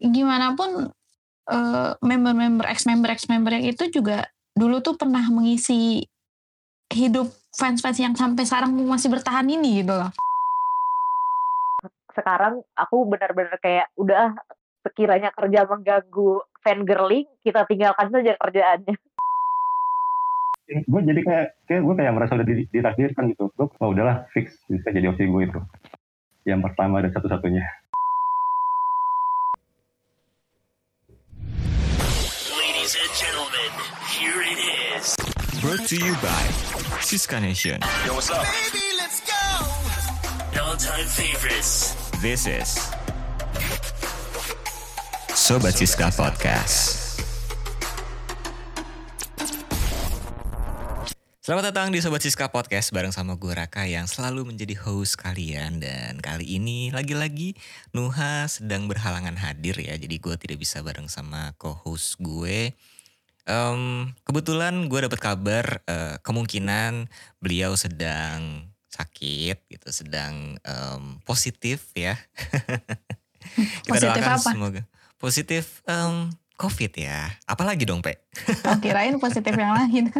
gimana pun uh, member-member ex-member ex-member yang itu juga dulu tuh pernah mengisi hidup fans-fans yang sampai sekarang masih bertahan ini gitu loh. Sekarang aku benar-benar kayak udah sekiranya kerja mengganggu fan girling, kita tinggalkan saja kerjaannya. Gue jadi kayak, kayak gue kayak merasa udah ditakdirkan gitu. Gue, oh udahlah fix bisa jadi opsi gue itu. Yang pertama dan satu-satunya. Brought to you by Siska Nation. Yo, what's up? Baby, let's go. All-time favorites. This is Sobat Siska Podcast. Selamat datang di Sobat Siska Podcast bareng sama gue Raka yang selalu menjadi host kalian dan kali ini lagi-lagi Nuha sedang berhalangan hadir ya jadi gue tidak bisa bareng sama co-host gue. Um, kebetulan gue dapat kabar uh, kemungkinan beliau sedang sakit gitu sedang um, positif ya. Kita Positif doakan apa? semoga positif um, COVID ya. Apalagi dong Pe? Oh, kirain positif yang lain.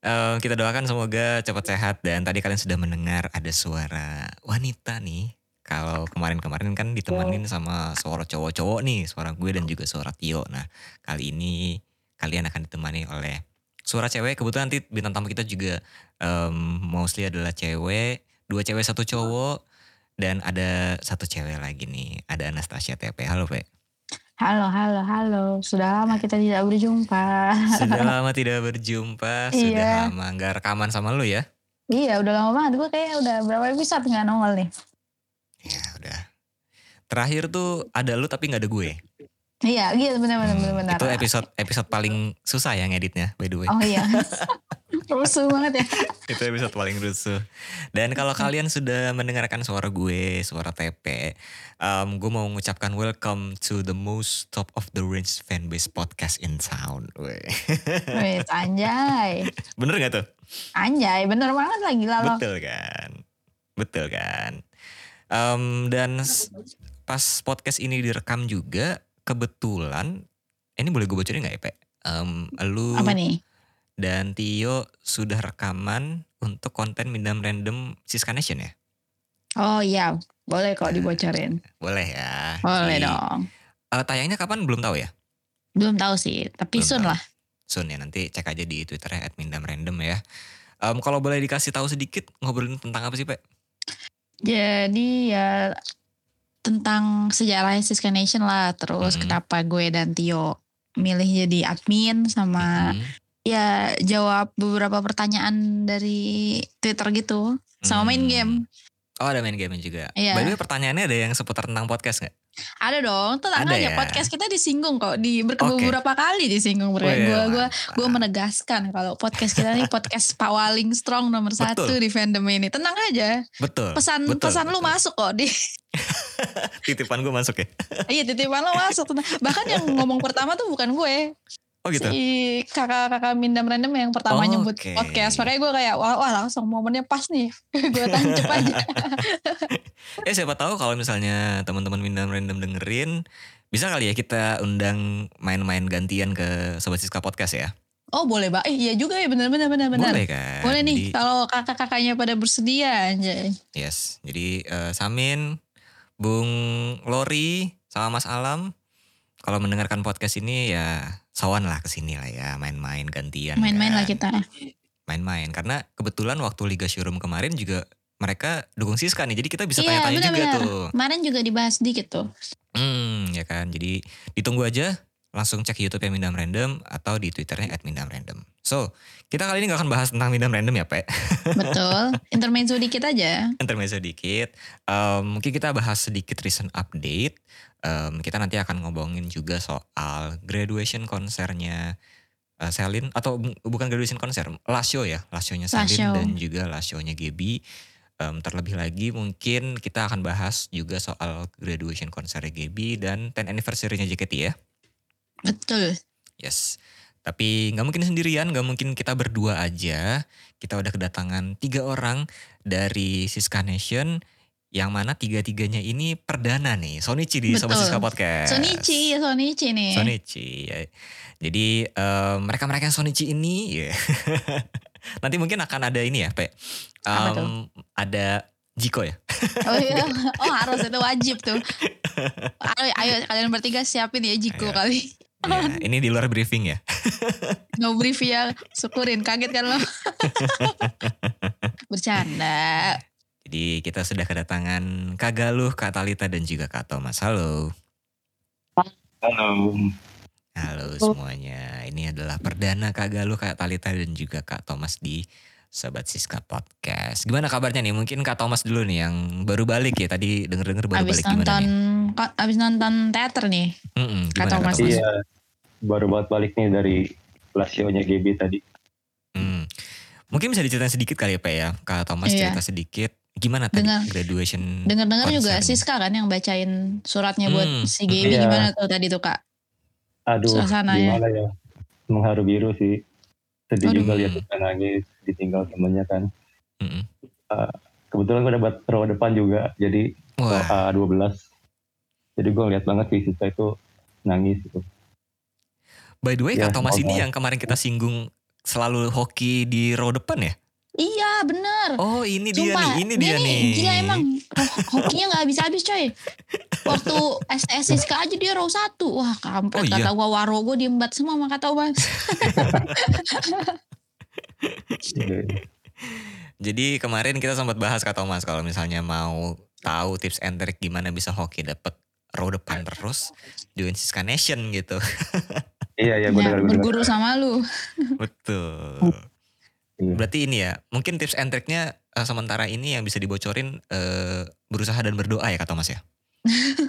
Eh, kita doakan semoga cepat sehat dan tadi kalian sudah mendengar ada suara wanita nih. Kalau kemarin-kemarin kan ditemenin sama suara cowok-cowok nih, suara gue dan juga suara Tio. Nah, kali ini kalian akan ditemani oleh suara cewek. Kebetulan nanti bintang tamu kita juga em, mostly adalah cewek, dua cewek satu cowok dan ada satu cewek lagi nih, ada Anastasia TP. Halo, Pe. Halo, halo, halo. Sudah lama kita tidak berjumpa. Sudah lama tidak berjumpa, sudah Iya. lama nggak rekaman sama lu ya? iya, udah lama banget. Gue kayak udah berapa episode nggak nongol nih. Terakhir tuh ada lu tapi nggak ada gue. Iya, gitu benar-benar Hmm, benar-benar. Itu episode episode paling susah ya ngeditnya by the way. Oh iya. Rusuh banget ya. Itu episode paling rusuh. Dan kalau kalian sudah mendengarkan suara gue, suara TP, um, gue mau mengucapkan welcome to the most top of the range fanbase podcast in town. Wait, anjay. Bener gak tuh? Anjay, bener banget lagi lah. Betul kan? Betul kan? Um, dan pas podcast ini direkam juga, kebetulan, ini boleh gue bocorin gak ya, Pe? Um, lu Apa nih? dan Tio sudah rekaman untuk konten Mindam Random Siska Nation ya? Oh iya, boleh kok dibocorin. Boleh ya. Boleh Jadi, dong. eh, tayangnya kapan belum tahu ya? Belum tahu sih, tapi Belum soon tahu. lah. Soon ya, nanti cek aja di Twitternya at Mindam Random ya. Em, kalau boleh dikasih tahu sedikit ngobrolin tentang apa sih, Pe? Jadi ya tentang sejarah Siska Nation lah, terus Mhm. kenapa gue dan Tio milih jadi admin sama Mhm. ya jawab beberapa pertanyaan dari Twitter gitu, sama main Hmm. game. Oh ada main game juga. Iya. By the way pertanyaannya ada yang seputar tentang podcast gak? Ada dong, tenang Ada aja ya? podcast kita disinggung kok, di ber- Oke. beberapa kali disinggung. Oh, iya, gue gue gue menegaskan kalau podcast kita nih podcast paling strong nomor Betul. satu di fandom ini. Tenang aja, Betul. pesan betul, pesan lu betul. masuk kok di Titipan gue masuk ya? iya titipan lu masuk. Bahkan yang ngomong pertama tuh bukan gue, Oh gitu? si kakak-kakak Mindam Random yang pertama Oh, nyebut oke. podcast. Makanya gue kayak wah, wah langsung momennya pas nih. gue tancap aja. Eh siapa tahu kalau misalnya teman-teman Mindam Random dengerin, bisa kali ya kita undang main-main gantian ke Sobat Siska Podcast ya? Oh boleh mbak, eh, iya juga ya benar-benar benar-benar. Boleh kan? Boleh nih Jadi- kalau kakak-kakaknya pada bersedia anjay. Yes, jadi eh, Samin, Bung Lori, sama Mas Alam, kalau mendengarkan podcast ini ya sawan lah ke sini lah ya, main-main gantian. Main-main lah kan. kita. Main-main, karena kebetulan waktu Liga Showroom kemarin juga mereka dukung Siska nih, jadi kita bisa Iya, tanya-tanya juga benar-benar. tuh. Kemarin juga dibahas dikit tuh. Hmm, ya kan, jadi ditunggu aja, langsung cek YouTube ya Mindam Random atau di Twitternya at Mindam Random. So, kita kali ini gak akan bahas tentang Mindam Random ya, Pe. Betul. Intermezzo dikit aja. intermezzo dikit. Em, mungkin kita bahas sedikit recent update. Em, kita nanti akan ngomongin juga soal graduation konsernya eh, Selin atau bu- bukan graduation konser, last show ya, Last Selin show. dan juga last show-nya Gaby. Em, terlebih lagi mungkin kita akan bahas juga soal graduation konsernya Gaby dan 10 anniversary-nya JKT ya. Betul. Yes. Tapi nggak mungkin sendirian, nggak mungkin kita berdua aja. Kita udah kedatangan tiga orang dari Siska Nation Yang mana tiga-tiganya ini perdana nih. Sonichi di Sobat. Siska Podcast. Sonichi, Sonichi nih. Sonichi. ya. Jadi eh, mereka-mereka yang Sonichi ini ya. nanti mungkin akan ada ini ya, tuh? Em, ada Jiko ya. Oh iya, oh harus itu wajib tuh. Ayo, ayo kalian bertiga siapin ya Jiko Ayo. kali. Ya, ini di luar briefing ya. No brief ya, syukurin kaget kan lo. Bercanda. Jadi kita sudah kedatangan Kak Galuh, Kak Talita dan juga Kak Thomas. Halo. Halo. Halo semuanya. Ini adalah perdana Kak Galuh, Kak Talita dan juga Kak Thomas di Sobat Siska Podcast. Gimana kabarnya nih? Mungkin Kak Thomas dulu nih yang baru balik ya. Tadi denger-denger baru Abis balik gimana nonton, nih? ko- abis nonton teater nih. Mm-mm, Kak gimana Thomas. Iya, baru banget balik nih dari Lasio-nya GB tadi. Hmm. Mungkin bisa diceritain sedikit kali ya Pak ya. Kak Thomas Iya. cerita sedikit. Gimana tadi Dengar- graduation? Dengar-dengar juga? Siska kan yang bacain suratnya buat Hmm, si Gaby iya. gimana tuh tadi tuh kak? Aduh, Suasananya. gimana ya? Mengharu biru sih. Sedih Aduh. juga lihat kita nangis, ditinggal temennya kan. Mm-mm. Kebetulan gue dapat row depan juga, jadi Wah, A12. Jadi gue ngeliat banget sih Sisa itu nangis gitu. by the way Ya, Kak Thomas ini semoga. yang kemarin kita singgung selalu hoki di row depan ya? Iya bener. Oh ini dia Sumpah, nih, ini dia, nih. Gila emang Ho- hokinya gak habis-habis coy. Waktu STS Siska aja dia row satu. Wah kampret Oh, iya. kata gua waro gua diembat semua sama kata Mas. Iya. Jadi kemarin kita sempat bahas Kak Thomas kalau misalnya mau tahu tips and trick gimana bisa hoki dapet row depan terus join Siska Nation gitu. Iya, iya, gue Ya, dengar, gue dengar. berguru sama lu. Betul. Iya. Berarti ini ya, mungkin tips and tricknya eh, sementara ini yang bisa dibocorin eh, berusaha dan berdoa ya Kak Thomas ya?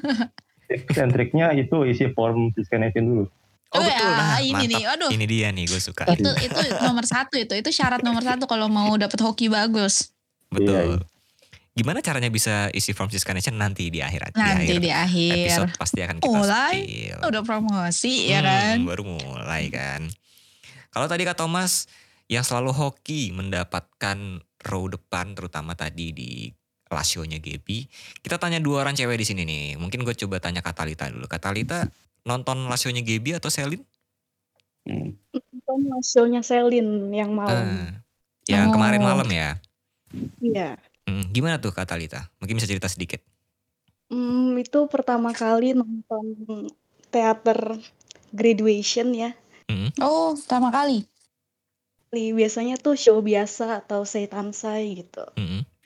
Tips and triknya itu isi form Siska Nation dulu. Oh, Oh, betul, ya, nah ini mantap. nih, aduh. Ini dia nih, gue suka. itu itu nomor satu itu itu syarat nomor satu kalau mau dapet hoki bagus Betul. Iya, Gimana caranya bisa isi Siska Nation nanti di akhir nanti di di akhir akhir episode pasti akan kita Mulai. spill. udah promosi ya Hmm, kan Baru mulai kan. Kalau tadi Kak Thomas yang selalu hoki mendapatkan row depan terutama tadi di Lasio-nya Gaby. Kita tanya dua orang cewek di sini nih. Mungkin gue coba tanya Kak Talita dulu. Kak Talita nonton Lasio-nya Gaby atau Selin? nonton hasilnya Selin yang malam. Eh, yang Oh. kemarin malam ya. Iya. Hmm, gimana tuh Kak Talita? Mungkin bisa cerita sedikit. Hmm, itu pertama kali nonton teater graduation ya. oh pertama kali Li- Biasanya tuh show biasa atau setansai gitu.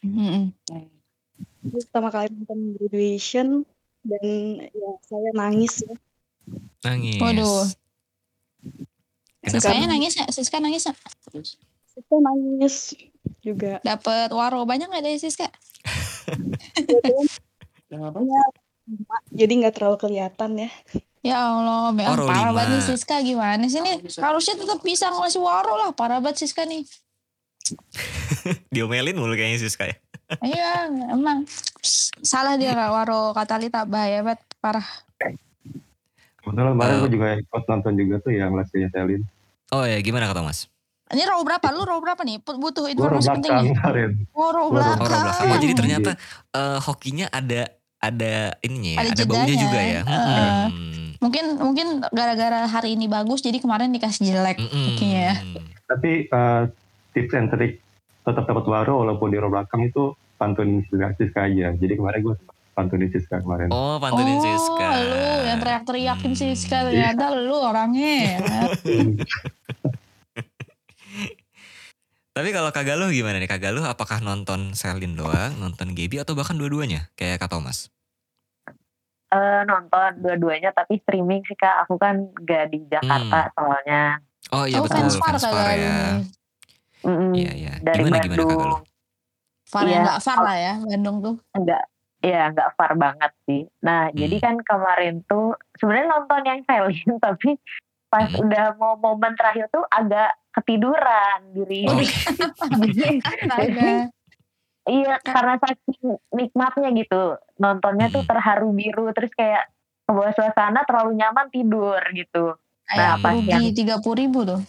Mm-mm. Ini pertama kali nonton graduation dan ya saya nangis ya. Nangis. Waduh. Siskanya nangis ya Siska nangis ya Saya nangis juga. dapet waro banyak gak dari Siska Ya, jadi nggak terlalu kelihatan ya. Ya Allah Bel, Waro parah banget nih Siska gimana sih nih harusnya tetap bisa ngasih waro lah parah banget Siska nih Diomelin mulu kayaknya Siska ya. iya emang salah dia Kak, waro Katalita bahaya banget parah Kebetulan kemarin Eh. gue juga ikut nonton juga tuh yang Lasio-nya Selin. Oh ya gimana Kak Thomas? ini row berapa lu row berapa nih butuh informasi penting belakang nih kemarin. oh row row Oh, row belakang belakang. Oh, jadi ternyata eh, hokinya ada ada ininya ya, Ada ada, baunya juga ya. Heeh. Hmm. Mungkin mungkin gara-gara hari ini bagus jadi kemarin dikasih jelek Mm-mm. hokinya ya Tapi eh, tips and trick tetap dapat waro walaupun di row belakang itu pantun Siska, Siska aja. Jadi kemarin gue pantunin Siska kemarin. Oh, pantunin Siska. lu yang teriak-teriakin Hmm. Siska ternyata lu orangnya Tapi kalau Kak Galuh gimana nih? Kak Galuh apakah nonton Selin doang, nonton Gaby atau bahkan dua-duanya? Kayak Kak Thomas. Eh, nonton dua-duanya tapi streaming sih kak. Aku kan gak di Jakarta soalnya. Oh iya oh betul, fans far fans kagak far lu ya. nih Mm-mm. Iya, iya. Dari Gimana gimana Kak Galuh? Bandung. far Iya. yang gak far lah ya Bandung tuh Enggak, ya nggak far banget sih. Nah, Hmm. jadi kan kemarin tuh sebenarnya nonton yang Selin tapi pas Hmm. udah mau momen terakhir tuh agak ketiduran diri. Oh, Astaga. Iya, karena saking nikmatnya gitu. Nontonnya tuh Hmm. terharu biru terus kayak ke bawah suasana terlalu nyaman tidur gitu. Nah, pas rugi yang- tiga puluh ribu tuh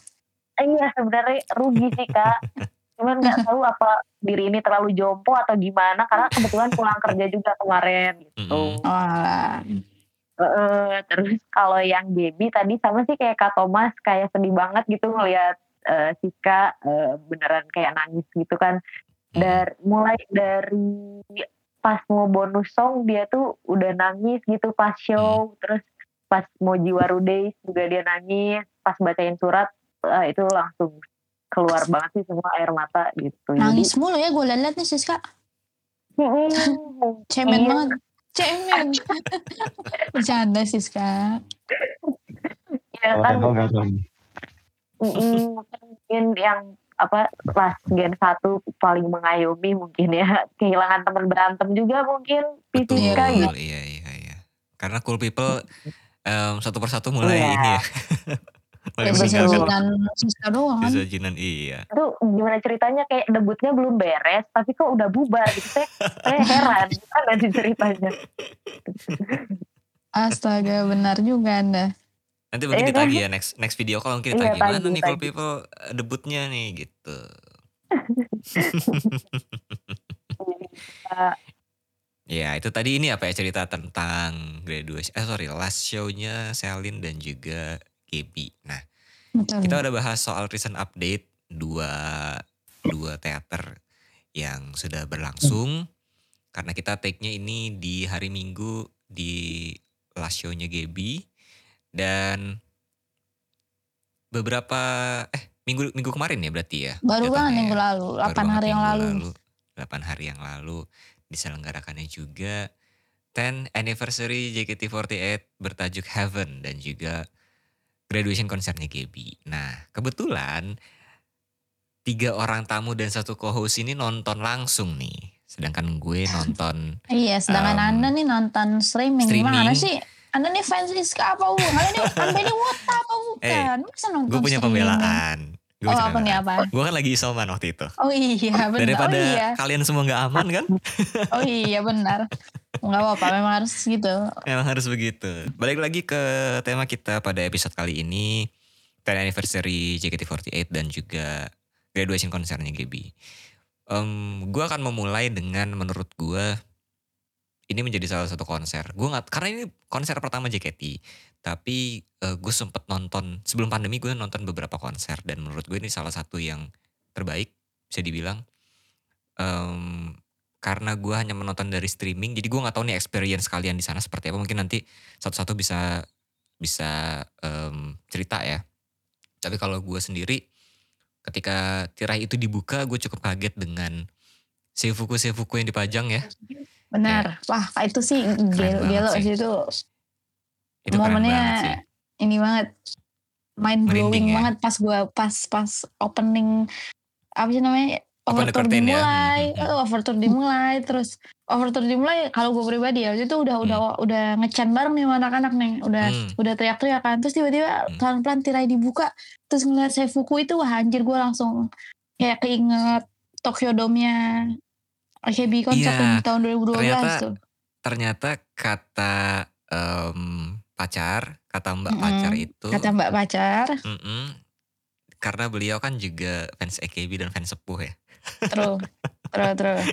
Eh, iya sebenarnya rugi sih kak. cuman nggak tahu apa diri ini terlalu jompo atau gimana karena kebetulan pulang kerja juga kemarin gitu. Mm-mm. Wah, Heeh, terus kalau yang Gaby tadi sama sih kayak Kak Thomas kayak sedih banget gitu ngelihat eh, Siska eh, beneran kayak nangis gitu kan. Dari mulai dari pas mau bonus song dia tuh udah nangis gitu pas show, terus pas mau Jiwaru Days juga dia nangis, pas bacain surat eh, itu langsung keluar banget sih semua air mata gitu. nangis mulu ya gue liat nih Siska. Jadi, Cemen Iya. banget. Cemen. Bercanda Siska. ya kan mungkin yang apa kelas gen satu paling mengayomi mungkin ya kehilangan teman berantem juga mungkin fisika gitu iya iya iya. Karena cool people em, satu persatu mulai Iya. ini ya. mulai Bisa Betul. meninggalkan doang kesajinan iya. itu gimana ceritanya kayak debutnya belum beres tapi kok udah bubar gitu saya, saya heran gimana ceritanya Astaga benar juga anda. Nanti mungkin Iya kan? ditagi ya next next video call mungkin Iya, ditagi mana tagi, nih cool people eh, debutnya nih gitu. Ya itu tadi ini apa ya cerita tentang graduation eh sorry last show-nya Selin dan juga Gaby. Nah Betul. kita udah bahas soal recent update dua dua teater yang sudah berlangsung karena kita take-nya ini di hari Minggu di last show-nya Gaby dan beberapa eh minggu minggu kemarin ya berarti ya Baru banget jatuhnya minggu ya? lalu, Baru 8 banget hari yang minggu lalu. 8 hari yang lalu diselenggarakannya juga 10 anniversary JKT48 bertajuk Heaven dan juga graduation konsernya Gaby. Nah, kebetulan tiga orang tamu dan satu co-host ini nonton langsung nih. Sedangkan gue nonton Iya, sedangkan Um, anda nih nonton streaming. streaming. Gimana sih? Anda nih fans Siska apa bukan? Anda nih anda nih Wota apa bukan? Masa nonton Eh, gue punya streaming? pembelaan. Gue Oh apa nih apa? Gue kan lagi isoman waktu itu. Oh iya benar. Daripada Oh iya. kalian semua nggak aman kan? Oh iya benar. Enggak apa-apa memang harus gitu. Memang harus begitu. Balik lagi ke tema kita pada episode kali ini. 10 anniversary JKT48 dan juga graduation konsernya Gaby. Em, gue akan memulai dengan menurut gue ini menjadi salah satu konser. Gue nggak karena ini konser pertama JKT. Tapi gue sempet nonton sebelum pandemi gue nonton beberapa konser dan menurut gue ini salah satu yang terbaik bisa dibilang. Em, karena gue hanya menonton dari streaming, jadi gue nggak tahu nih experience kalian di sana seperti apa. Mungkin nanti satu-satu bisa bisa em, cerita ya. Tapi kalau gue sendiri, ketika tirai itu dibuka, gue cukup kaget dengan seifuku seifuku yang dipajang ya. Benar. Wah itu sih gelo, banget gelo sih. sih itu. Itu Momennya banget sih. ini banget mind blowing ya. banget pas gua pas pas opening apa sih namanya overture ya. dimulai, Hmm, hmm, eh, overture dimulai, terus overture dimulai. Kalau gue pribadi ya, itu udah udah udah ngechan bareng nih sama anak-anak nih, udah Hmm. udah teriak-teriak kan. Terus tiba-tiba Hmm. pelan-pelan tirai dibuka, terus ngeliat saya Fuku itu wah anjir gue langsung kayak keinget Tokyo Dome-nya AKB konser Iya, yang tahun 2012 ternyata tuh. Ternyata kata em, pacar, kata mbak Mm-mm. pacar itu, Kata Mbak Pacar, mm-mm, karena beliau kan juga fans AKB dan fans sepuh ya. terus terus terus.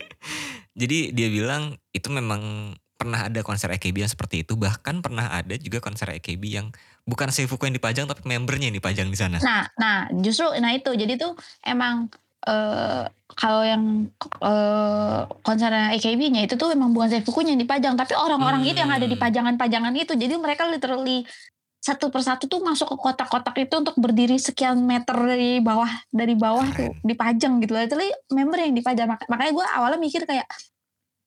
Jadi dia bilang itu memang pernah ada konser AKB yang seperti itu. Bahkan pernah ada juga konser AKB yang bukan Seifuku yang dipajang tapi membernya yang dipajang di sana. Nah, nah justru nah itu jadi tuh emang eh kalau yang eh konser AKB-nya itu tuh emang bukan Seifukunya yang dipajang, tapi orang-orang itu yang ada di Hmm. pajangan-pajangan itu. Jadi mereka literally satu persatu tuh masuk ke kotak-kotak itu untuk berdiri sekian meter dari bawah dari bawah tuh dipajang gitu. Literally member yang dipajang. Mak- Makanya gue awalnya mikir kayak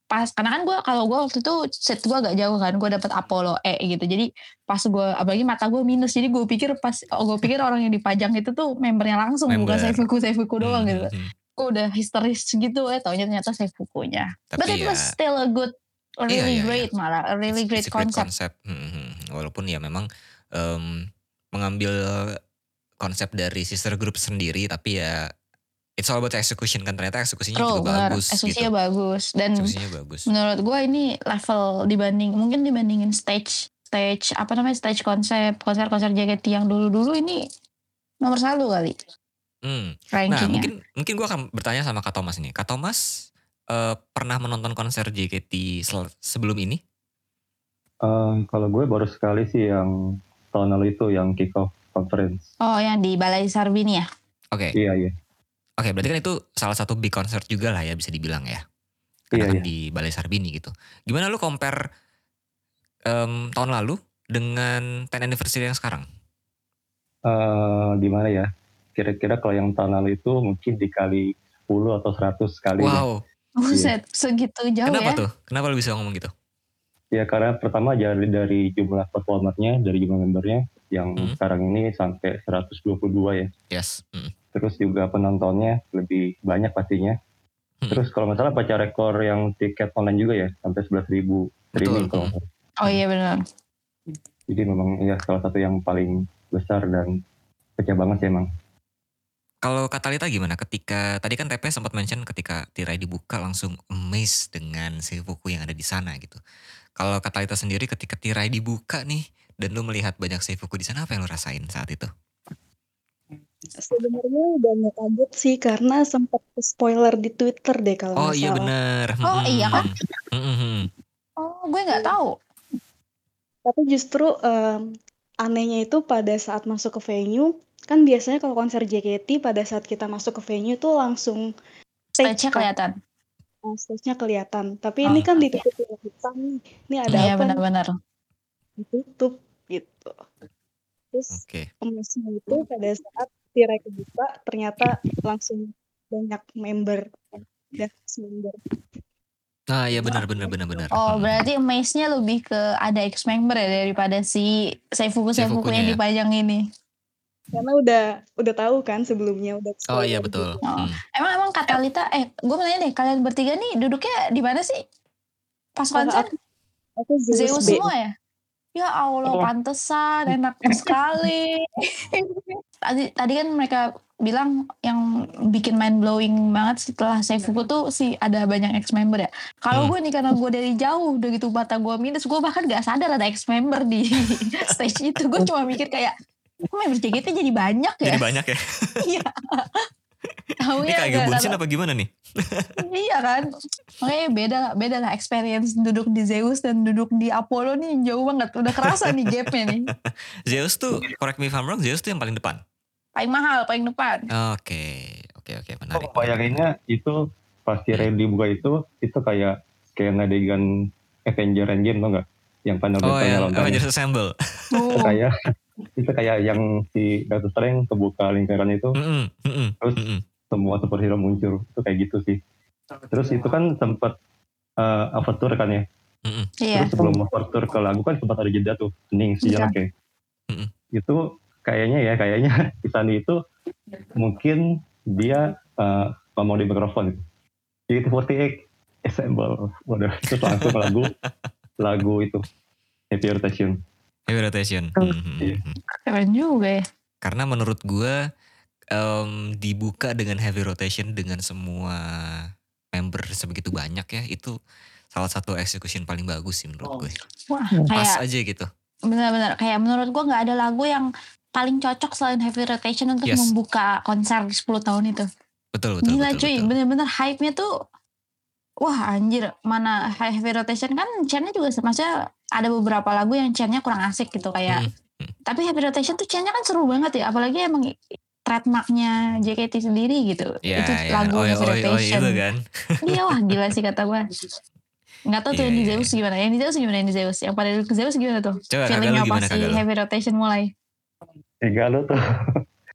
pas karena kan gue kalau gue waktu itu set gue agak jauh kan gue dapet Apollo E gitu jadi pas gue apalagi mata gue minus jadi gue pikir pas oh, gue pikir orang yang dipajang itu tuh membernya langsung bukan Member. Seifuku Seifuku doang Hmm, gitu hmm, hmm. gue udah histeris gitu eh taunya ternyata Seifukunya Tapi but it ya, was still a good a Iya, really iya, iya. great malah a really it's- great it's a great concept concept. Hmm, hmm, hmm. Walaupun ya memang em, mengambil konsep dari sister group sendiri, tapi ya it's all about execution kan ternyata eksekusinya True, juga benar. bagus Eksekusinya gitu. bagus dan Eksekusinya bagus. menurut gue ini level dibanding mungkin dibandingin stage stage apa namanya stage konsep konser-konser JKT yang dulu-dulu ini nomor satu kali Hmm. Nah rankingnya. mungkin mungkin gue akan bertanya sama Kak Thomas ini. Kak Thomas eh, pernah menonton konser JKT sebelum ini? Eh, kalau gue baru sekali sih yang tahun lalu itu yang kick off conference. Oh yang di Balai Sarbini ya? Oke, Iya iya. Oke berarti kan itu salah satu big concert juga lah ya bisa dibilang ya. Iya Karena kan iya. di Balai Sarbini gitu. Gimana lu compare em, tahun lalu dengan 10 anniversary yang sekarang? Eh, gimana ya? Kira-kira kalau yang tahun lalu itu mungkin dikali 10 atau 100 kali. Wow, Buset, segitu jauh kenapa ya? tuh? Kenapa lu bisa ngomong gitu? Ya karena pertama dari, dari jumlah performernya, dari jumlah membernya yang Hmm. sekarang ini sampai 122 ya. Yes. mm. Terus juga penontonnya lebih banyak pastinya. Hmm. Terus kalau nggak salah baca rekor yang tiket online juga ya sampai 11.000 ribu streaming. Betul, kalau. Oh iya benar. Jadi memang ya salah satu yang paling besar dan pecah banget sih emang. Kalau Katalita gimana ketika tadi kan TP sempat mention ketika tirai dibuka langsung amazed dengan seifuku yang ada di sana gitu. Kalau Katalita sendiri ketika tirai dibuka nih dan lu melihat banyak seifuku di sana apa yang lu rasain saat itu? Sebenarnya udah nggak kaget sih karena sempat spoiler di Twitter deh kalau Oh iya bener. Oh, iya kan? Oh gue nggak tahu. Tapi justru em, anehnya itu pada saat masuk ke venue, kan biasanya kalau konser JKT pada saat kita masuk ke venue tuh langsung Stage-nya kan, kelihatan. uh, stage-nya kelihatan. Tapi Oh, ini kan ditutup oleh hitam nih. Ini ada Iya apa? nih? benar-benar. Ditutup gitu. Terus Oke. emasnya itu pada saat tirai kebuka ternyata langsung banyak member dan member. Nah iya benar benar benar benar. Oh berarti amaze-nya lebih ke ada ex-member ya daripada si Seifuku Seifuku Seifukunya yang ya? dipajang ini. Karena udah udah tahu kan sebelumnya udah Oh iya spoiler betul. Oh. Mm. Emang emang Katalita, eh gue mau nanya deh, kalian bertiga nih duduknya di mana sih? Pas konser aku, aku Zeus, semua ya? Ya Allah, Iya. pantesan enak sekali. tadi tadi kan mereka bilang yang bikin mind blowing banget setelah Seifuku tuh si ada banyak ex member ya. Kalau Hmm. gue nih karena gue dari jauh udah gitu mata gue minus, gue bahkan gak sadar ada ex member di stage itu. Gue cuma mikir kayak, kok member JKT jadi banyak ya? Jadi banyak ya. Iya. Ini Taunya kayak gak- gebunsin apa gimana nih? Iya kan, makanya beda beda lah experience duduk di Zeus dan duduk di Apollo nih jauh banget, udah kerasa nih gapnya nih. Zeus tuh, correct me if I'm wrong, Zeus tuh yang paling depan. Paling mahal, paling depan. Oke, oke oke menarik. Oh, bayanginnya itu pas tirai dibuka itu itu kayak kayak adegan Avenger Endgame tau nggak? Yang panel Oh yang lontar. Avengers Assemble. Itu kayak itu kayak yang si Doctor Strange kebuka lingkaran itu Mm-mm, mm-mm, Terus? mm-mm. Semua superhero muncul itu kayak gitu sih. Terus itu kan sempat uh, overture kan ya. Iya. Terus sebelum overture ke lagu kan sempat ada jeda tuh, hening sejenak ya. Mm-mm. Itu kayaknya ya, kayaknya Kisani itu mungkin dia uh, ngomong di mikrofon. Itu 48 assemble. Waduh, itu langsung ke lagu lagu itu Happy Rotation. Heavy rotation. Hmm. Iya. mhm. Keren juga ya. Karena menurut gue em, dibuka dengan heavy rotation dengan semua member sebegitu banyak ya itu salah satu execution paling bagus sih menurut gue. Wah, Pas kayak aja gitu. benar-benar kayak menurut gua nggak ada lagu yang paling cocok selain Heavy Rotation untuk Yes. membuka konser 10 tahun itu. Betul betul. Gila betul, cuy, bener-bener hype-nya tuh Wah anjir, mana Heavy Rotation kan chant-nya juga maksudnya ada beberapa lagu yang chant-nya kurang asik gitu kayak Hmm, Tapi Happy Rotation tuh chant-nya kan seru banget ya, apalagi emang trademarknya JKT sendiri gitu. Ya, itu ya. lagu Oh, oh, oh, Rotation. itu kan. iya wah gila sih kata gue. Nggak tahu tuh Iya, yang di iya, Zeus gimana. Yang di Zeus gimana yang di Zeus? Yang pada duduk ke Zeus gimana tuh? Coba Feelingnya lu pas gimana si kagak lu? Heavy Rotation mulai. Tiga lu tuh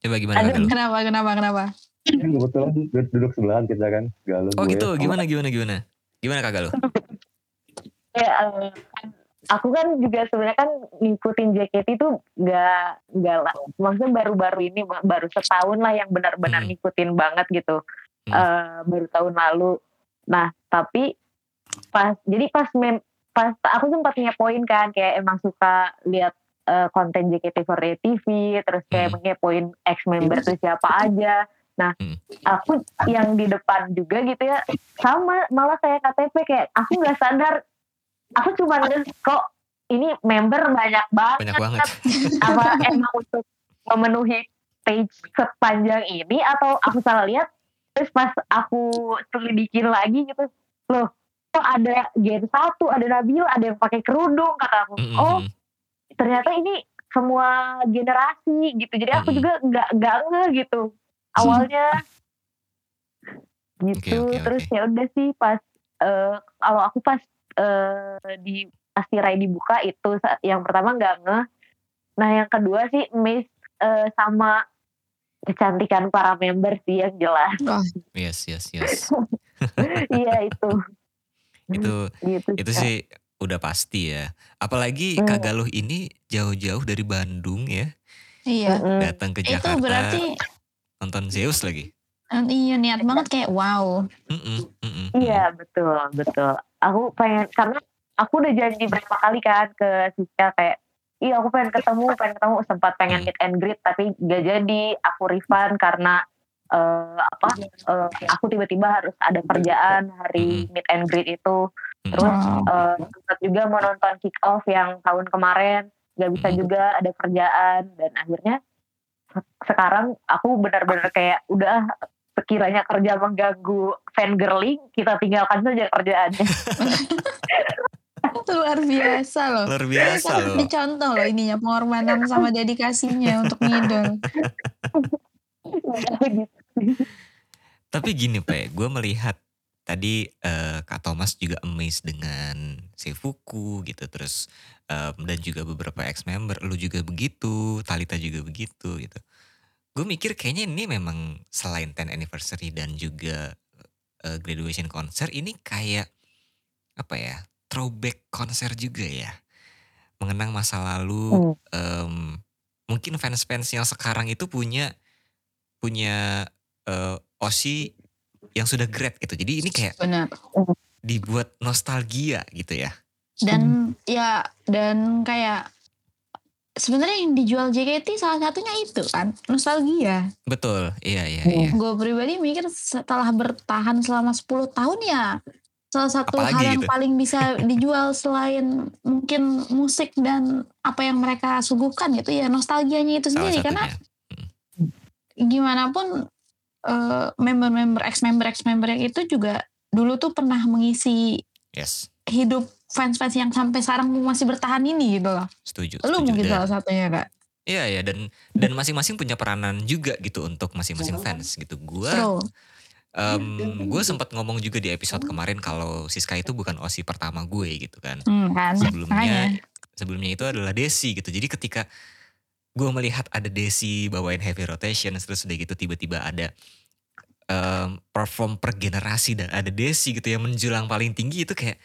Coba gimana Aduh, kagak lu? kenapa, kenapa, kenapa? kebetulan duduk, duduk sebelahan kita kan. Galuh Oh gue. gitu, gimana gimana gimana? Gimana kagak lu? Ya, eh, aku kan juga sebenarnya kan ngikutin JKT itu nggak nggak maksudnya baru-baru ini baru setahun lah yang benar-benar Hmm. ngikutin banget gitu Hmm. Eh, baru tahun lalu nah tapi pas jadi pas mem pas aku sempat ngepoin kan kayak emang suka lihat eh, konten JKT48 TV terus kayak Hmm. ngepoin ex member tuh siapa aja nah Hmm. aku yang di depan juga gitu ya sama malah kayak KTP kayak aku nggak sadar aku cuma ngeh, kok ini member banyak banget Banyak banget. apa emang untuk memenuhi stage sepanjang ini atau aku salah lihat terus pas aku selidikin lagi gitu loh kok ada gen satu ada Nabil ada yang pakai kerudung kata aku Mm-mm. oh ternyata ini semua generasi gitu jadi aku Mm-mm. juga nggak nggak nge gitu awalnya gitu Oke, oke, terus oke. ya udah sih pas eh, kalau aku pas eh, di pas tirai dibuka itu yang pertama nggak nge nah yang kedua sih miss eh, sama kecantikan para member sih yang jelas Oh, Yes, yes, yes. iya itu itu gitu itu sih udah pasti ya. Apalagi Hmm. Kak Galuh ini jauh-jauh dari Bandung ya, iya. Mm-mm. datang ke Itu Jakarta berarti nonton Zeus lagi. Iya niat banget kayak wow. Iya betul betul. Aku pengen karena aku udah janji berapa kali kan ke Siska kayak iya aku pengen ketemu pengen ketemu. Sempat pengen Hmm. meet and greet tapi gak jadi. Aku refund karena eh, apa eh, aku tiba-tiba harus ada kerjaan hari meet and greet itu. Terus Wow. sempat juga mau nonton kick off yang tahun kemarin. Gak bisa juga ada kerjaan. Dan akhirnya se- sekarang aku benar-benar kayak udah sekiranya kerja mengganggu fangirling kita tinggalkan saja kerjaannya Luar biasa loh. Luar biasa Sangat loh. dicontoh loh ininya pengorbanan sama dedikasinya untuk ngidol. Tapi gini Pak, gue melihat tadi eh, Kak Thomas juga amazed dengan Seifuku gitu terus em, dan juga beberapa ex member lu juga begitu Talita juga begitu gitu gue mikir kayaknya ini memang selain 10 anniversary dan juga eh, graduation konser ini kayak apa ya throwback konser juga ya mengenang masa lalu Hmm. em, mungkin fans-fans yang sekarang itu punya punya eh, Osi yang sudah grad gitu jadi ini kayak Benar. dibuat nostalgia gitu ya Dan ya dan kayak sebenarnya yang dijual JKT salah satunya itu kan nostalgia. betul iya iya Hmm. iya Gue pribadi mikir setelah bertahan selama 10 tahun ya salah satu Apalagi hal yang gitu. paling bisa dijual selain mungkin musik dan apa yang mereka suguhkan gitu ya nostalgianya itu salah sendiri karena satunya gimana pun eh, member-member ex-member ex-member yang itu juga dulu tuh pernah mengisi yes hidup fans-fans yang sampai sekarang masih bertahan ini gitu loh. setuju Lu setuju mungkin Dan- salah satunya kak. iya iya dan dan masing-masing punya peranan juga gitu untuk masing-masing fans gitu gua True. gue sempat ngomong juga di episode kemarin kalau Siska itu bukan Osi pertama gue gitu kan Hmm, kan. sebelumnya Makanya. sebelumnya itu adalah Desi gitu jadi ketika gue melihat ada Desi bawain heavy rotation terus udah gitu tiba-tiba ada em, perform per generasi dan ada Desi gitu yang menjulang paling tinggi itu kayak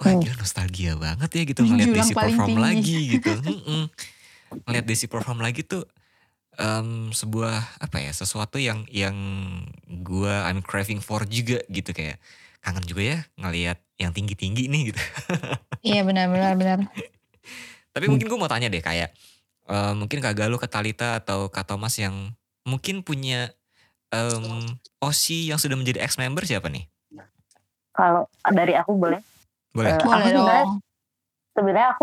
wah gila nostalgia banget ya gitu ngeliat Desi perform tinggi. lagi gitu Mm-mm. ngeliat Desi perform lagi tuh em, sebuah apa ya sesuatu yang yang gue I'm craving for juga gitu kayak kangen juga ya ngelihat yang tinggi-tinggi nih gitu Iya benar benar benar. Tapi mungkin gue mau tanya deh kayak eh, mungkin Kak Galuh, Kak Talita atau Kak Thomas yang mungkin punya em, Osi yang sudah menjadi ex member siapa nih? Kalau dari aku boleh. Boleh. Eh, Boleh aku sebenarnya dong. sebenarnya aku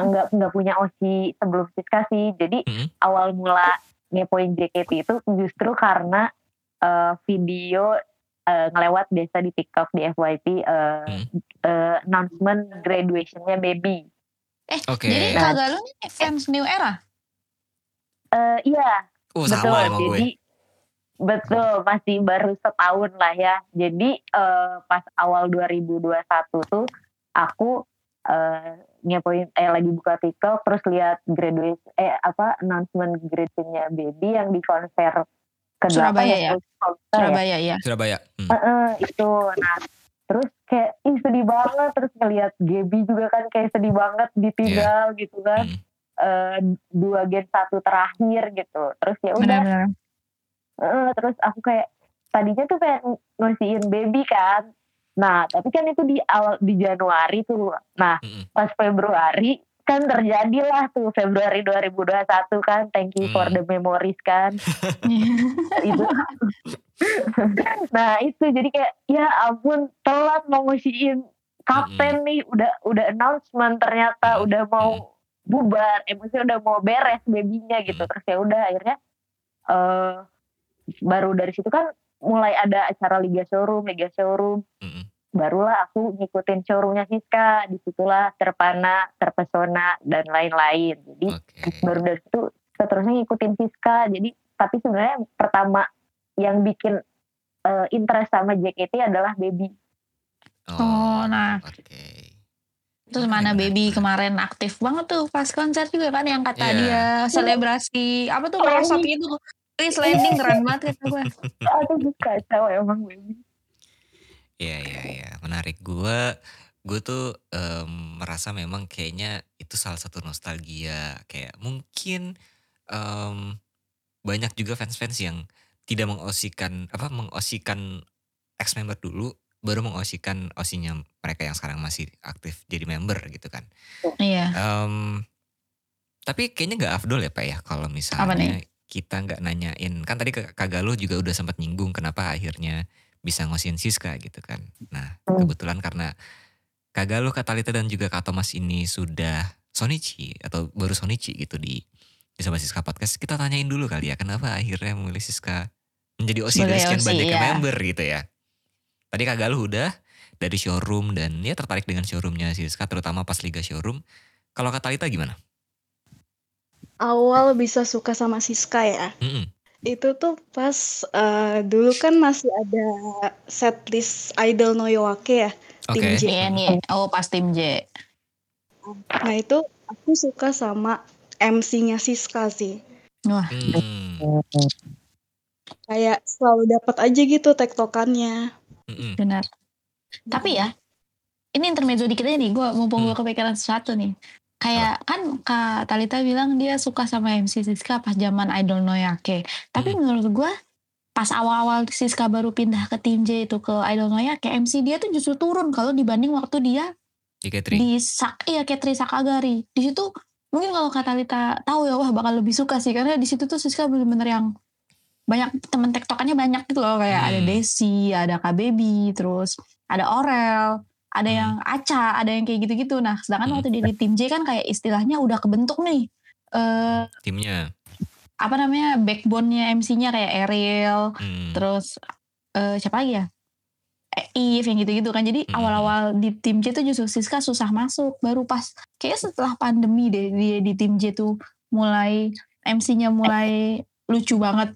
nggak nggak punya osi sebelum Siska sih. Jadi Mm-mm. awal mula ngepoin JKT itu justru karena eh, video eh, ngelewat biasa di TikTok di FYP eh, Hmm. eh, announcement graduationnya baby. Eh Oke. jadi Kak Galuh nih fans New Era? Eh, iya Oh betul. sama sama gue. Jadi betul masih baru setahun lah ya. Jadi eh, pas awal 2021 tuh aku eh, ngepoin eh lagi buka TikTok terus lihat graduation eh apa announcement graduationnya baby yang di konser ke Surabaya ya? Surabaya. Surabaya ya. Surabaya. Hmm. Heeh, itu nah terus kayak ih sedih banget terus ngelihat Gaby juga kan kayak sedih banget ditinggal gitu kan Hmm. Eh, dua gen satu terakhir gitu terus ya udah. Heeh, terus aku kayak tadinya tuh pengen ngasihin baby kan nah tapi kan itu di awal di Januari tuh nah Mm-mm. pas Februari kan terjadilah tuh Februari 2021 kan thank you for Hmm. the memories kan itu nah itu jadi kayak ya ampun telat mau ngisiin kapten nih udah udah announcement ternyata Mm-mm. udah mau bubar emosinya udah mau beres babynya gitu Mm. terus ya udah akhirnya eh baru dari situ kan mulai ada acara Liga Showroom, Liga Showroom. Mm-mm. Barulah aku ngikutin showroomnya Siska. Di situlah terpana, terpesona, dan lain-lain. Jadi Oke. baru dari situ seterusnya ngikutin Siska. Jadi tapi sebenarnya pertama yang bikin eh, interest sama JKT adalah Baby. Oh, nah. Oke. Terus mana baby kemarin aktif banget tuh pas konser juga kan yang kata Iya. dia selebrasi apa tuh Oh, merosot gitu. Chris landing keren banget kata gue. Aku juga kacau emang Baby. Iya iya iya menarik gue gue tuh em, merasa memang kayaknya itu salah satu nostalgia kayak mungkin em, banyak juga fans-fans yang tidak mengosikan apa mengosikan ex member dulu baru mengosikan osinya mereka yang sekarang masih aktif jadi member gitu kan. Iya. Em, tapi kayaknya nggak afdol ya pak ya kalau misalnya nih? kita nggak nanyain kan tadi Kak Galuh juga udah sempat nyinggung kenapa akhirnya bisa ngosin Siska gitu kan. Nah Hmm. kebetulan karena Kak Galuh, Kak Talita dan juga Kak Thomas ini sudah Sonichi atau baru Sonichi gitu di di Sobat Siska Podcast kita tanyain dulu kali ya kenapa akhirnya memilih Siska menjadi OSI dari sekian OSI, banyaknya iya. member gitu ya. Tadi Kak Galuh udah dari showroom dan ya tertarik dengan showroomnya Siska terutama pas Liga Showroom. Kalau Kak Talita gimana? Awal bisa suka sama Siska ya. Mm-mm. Itu tuh pas eh, dulu kan masih ada setlist Idol no Yoake ya. Oke. Tim J. Iya nih. Oh pas tim J. Nah itu aku suka sama MC-nya Siska sih. Wah. Hmm. Kayak selalu dapat aja gitu tektokannya. Mm-mm. Benar. Tapi ya, ini intermezzo dikit aja nih. Gue mumpung gue kepikiran sesuatu nih. Kayak kan Kak Talita bilang dia suka sama MC Siska pas zaman Idol Noyake. Tapi menurut gue pas awal-awal Siska baru pindah ke tim J itu ke Idol Noyake, MC dia tuh justru turun kalau dibanding waktu dia Di catering. di Sak iya Ketri Sakagari. Di situ mungkin kalau Kak Talita tahu ya wah bakal lebih suka sih karena di situ tuh Siska bener-bener yang banyak temen tektokannya banyak gitu loh kayak ada Hmm. Desi, ada Kak Baby, terus ada Orel, ada Hmm. yang Aca, ada yang kayak gitu-gitu. Nah, sedangkan Hmm. waktu dia di tim J kan kayak istilahnya udah kebentuk nih. eh Timnya. apa namanya backbone-nya MC-nya kayak Ariel, Hmm. terus eh siapa lagi ya? Eh, Eve yang gitu-gitu kan. Jadi Hmm. awal-awal di tim J tuh justru Siska susah masuk. Baru pas kayaknya setelah pandemi deh dia di tim J tuh mulai MC-nya mulai lucu banget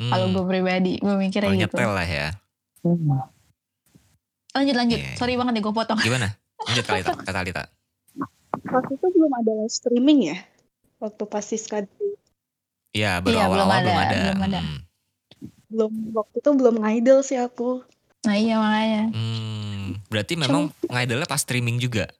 Hmm. kalau gue pribadi. Gue mikirnya Kalau gitu. nyetel lah ya. Lanjut lanjut. Iya. Sorry banget deh gue potong. Gimana? Lanjut kali Kak Talita. Waktu itu belum ada live streaming ya. Waktu pas Siska Iya, baru Iya, belum awal-awal ada, belum ada. belum ada. Hmm. belum waktu itu belum ngidol sih aku. Nah iya makanya. Hmm, berarti memang ngidolnya pas streaming juga.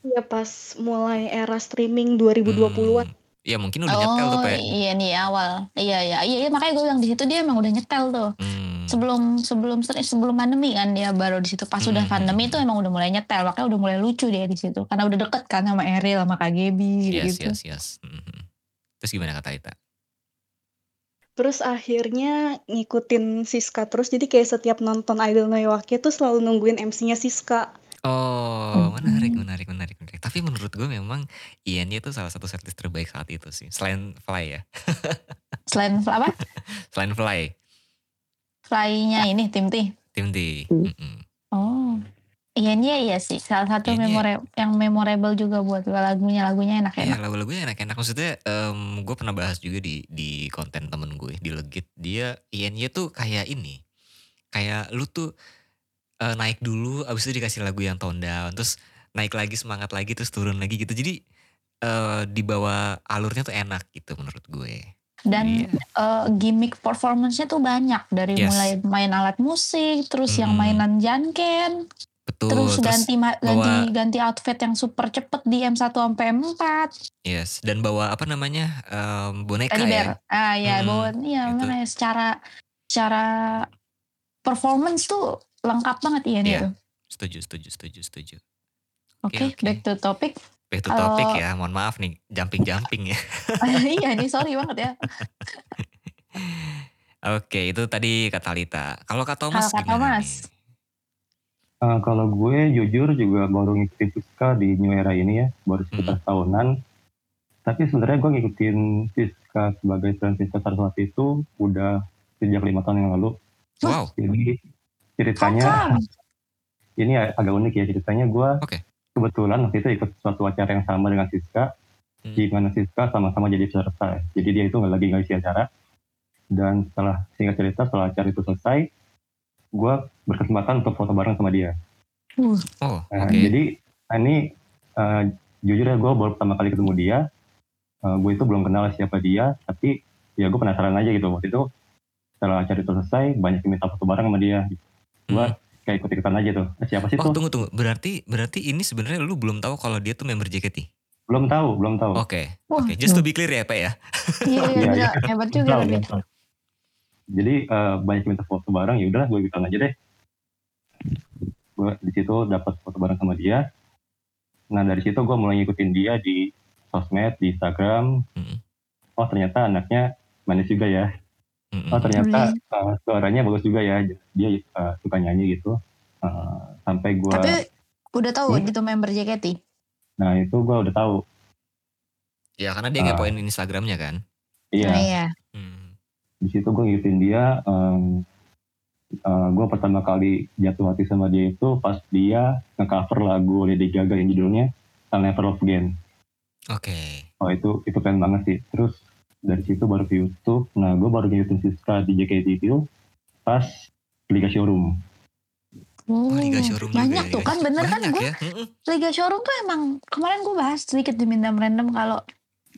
Ya pas mulai era streaming 2020-an. Hmm. Ya mungkin udah nyetel tuh, oh Pe. iya nih awal. Iya iya iya, iya makanya gue bilang di situ dia emang udah nyetel tuh. Hmm. Sebelum sebelum sebelum pandemi kan dia baru di situ. Pas udah Hmm. pandemi itu emang udah mulai nyetel. Makanya udah mulai lucu dia di situ. Karena udah deket kan sama Ariel sama Kak Gaby Yes, gitu. yes, yes. Hmm. Terus gimana kata Talita? Terus akhirnya ngikutin Siska terus. Jadi kayak setiap nonton Idol no Yoake tuh selalu nungguin MC-nya Siska. Oh, Hmm. menarik, menarik, menarik, menarik. Tapi menurut gue memang Ian itu salah satu setlist terbaik saat itu sih. Selain Fly ya. Selain apa? Selain Fly, Fly-nya ini tim T. Tim D. Mm-mm. Oh. Iya iya iya sih. Salah satu memore- yang memorable juga buat gue lagunya. Lagunya Iya enak-enak. lagu-lagunya enak-enak maksudnya em, gue pernah bahas juga di di konten temen gue di Legit dia Ian-nya tuh kayak ini kayak lu tuh eh, naik dulu abis itu dikasih lagu yang tone down terus naik lagi semangat lagi terus turun lagi gitu jadi eh di bawah alurnya tuh enak gitu menurut gue Dan Iya. eh, gimmick performance-nya tuh banyak dari Yes. mulai main alat musik, terus yang Mm-mm. mainan janken, betul terus, terus, ganti bawa- ganti ganti outfit yang super cepet di M1 sampai M4. yes dan bawa apa namanya em, boneka Teddy ya bear. Ah ya, Hmm, bawa iya gitu. mana ya secara secara performance tuh lengkap banget iya Iya. itu. setuju setuju setuju setuju Oke, oke. back to topic. back to Kalau- topic ya mohon maaf nih jumping jumping ya iya nih sorry banget ya. Oke, itu tadi kata Lita. Kalau Kak Thomas Kalau Kak gimana Thomas? nih? Eh, kalau gue jujur juga baru ngikutin Siska di New Era ini ya, baru sekitar tahunan. tapi sebenarnya gue ngikutin Siska sebagai tren Siska Saraswati itu udah sejak lima tahun yang lalu. Wow. Jadi ceritanya Kongkong. ini agak unik ya ceritanya. Gue Oke. kebetulan waktu itu ikut suatu acara yang sama dengan Siska. Hmm. di mana Siska sama-sama jadi peserta. Jadi dia itu nggak lagi ngisi acara. Dan setelah singkat cerita setelah acara itu selesai gue berkesempatan untuk foto bareng sama dia. Uh, Oh, Nah, oke. jadi nah, ini eh, jujur ya gue baru pertama kali ketemu dia. Gue itu belum kenal siapa dia tapi ya gue penasaran aja gitu. Waktu itu setelah acara itu selesai banyak yang minta foto bareng sama dia gue Hmm. kayak ikut ikutan aja tuh Eh, siapa sih Oh tuh tunggu tunggu. Berarti berarti ini sebenarnya lu belum tahu kalau dia tuh member JKT. belum tahu belum tahu Oke. Wah, Oke. Just to be clear ya Pak ya. iya, iya, Iya, iya, hebat juga Tahu, jadi eh, banyak minta foto bareng ya udahlah gue ikutan aja deh gue di situ dapat foto bareng sama dia nah dari situ gue mulai ngikutin dia di sosmed di Instagram Mm-mm. oh ternyata anaknya manis juga ya Oh ternyata eh, suaranya bagus juga ya dia eh, suka nyanyi gitu Eh, sampai gue Tapi udah tahu Hmm? gitu member JKT. nah itu gue udah tahu Ya karena dia Ah. ngepoin Instagramnya kan. iya Nah, iya. Hmm. di situ gue ngikutin dia gue pertama kali jatuh hati sama dia itu pas dia nge-cover lagu Lady Gaga yang judulnya I'll Never Love Again Oke. oh itu itu keren banget sih terus dari situ baru ke YouTube nah gue baru ngikutin Siska di JKT itu pas Liga Showroom Oh, Liga Showroom banyak ya, tuh guys. kan bener kan gue ya. Liga Showroom tuh emang kemarin gue bahas sedikit di Mindam Random kalau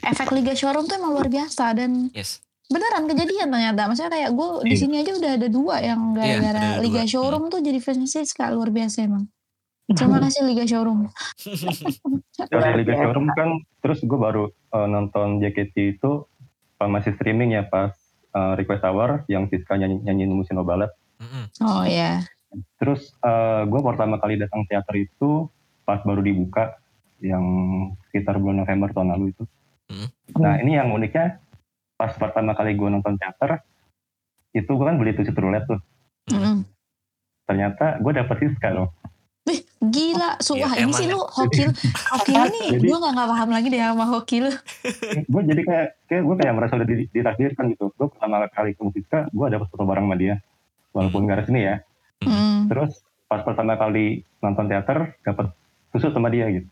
efek Liga Showroom tuh emang luar biasa dan Yes. beneran kejadian ternyata maksudnya kayak gue di Iya. sini aja udah ada dua yang Iya, gara-gara ada Liga dua. Showroom tuh jadi fans Siska luar biasa emang terima kasih Liga Showroom dari Liga Showroom kan terus gue baru eh, nonton JKT itu pas masih streaming ya pas eh, Request Hour yang Siska nyanyi nyanyiin Musino Ballet Mm-mm. oh ya Terus gue pertama kali datang teater itu pas baru dibuka yang sekitar bulan November tahun lalu itu. Hmm. Nah ini yang uniknya pas pertama kali gue nonton teater itu gue kan beli tiket roulette tuh. Mm-mm. Ternyata gue dapet Siska loh. Wih, gila, sumpah Ya, ini sih ya. lu hokil, hokil nih, Jadi- gue gak, nggak paham lagi deh sama hokil. gue jadi kayak kayak gue kayak merasa udah di- ditakdirkan gitu. Gue pertama kali ketemu Siska, gue dapet foto bareng sama dia. Walaupun gak resmi ya. Hmm. Terus pas pertama kali nonton teater dapet susu sama dia gitu.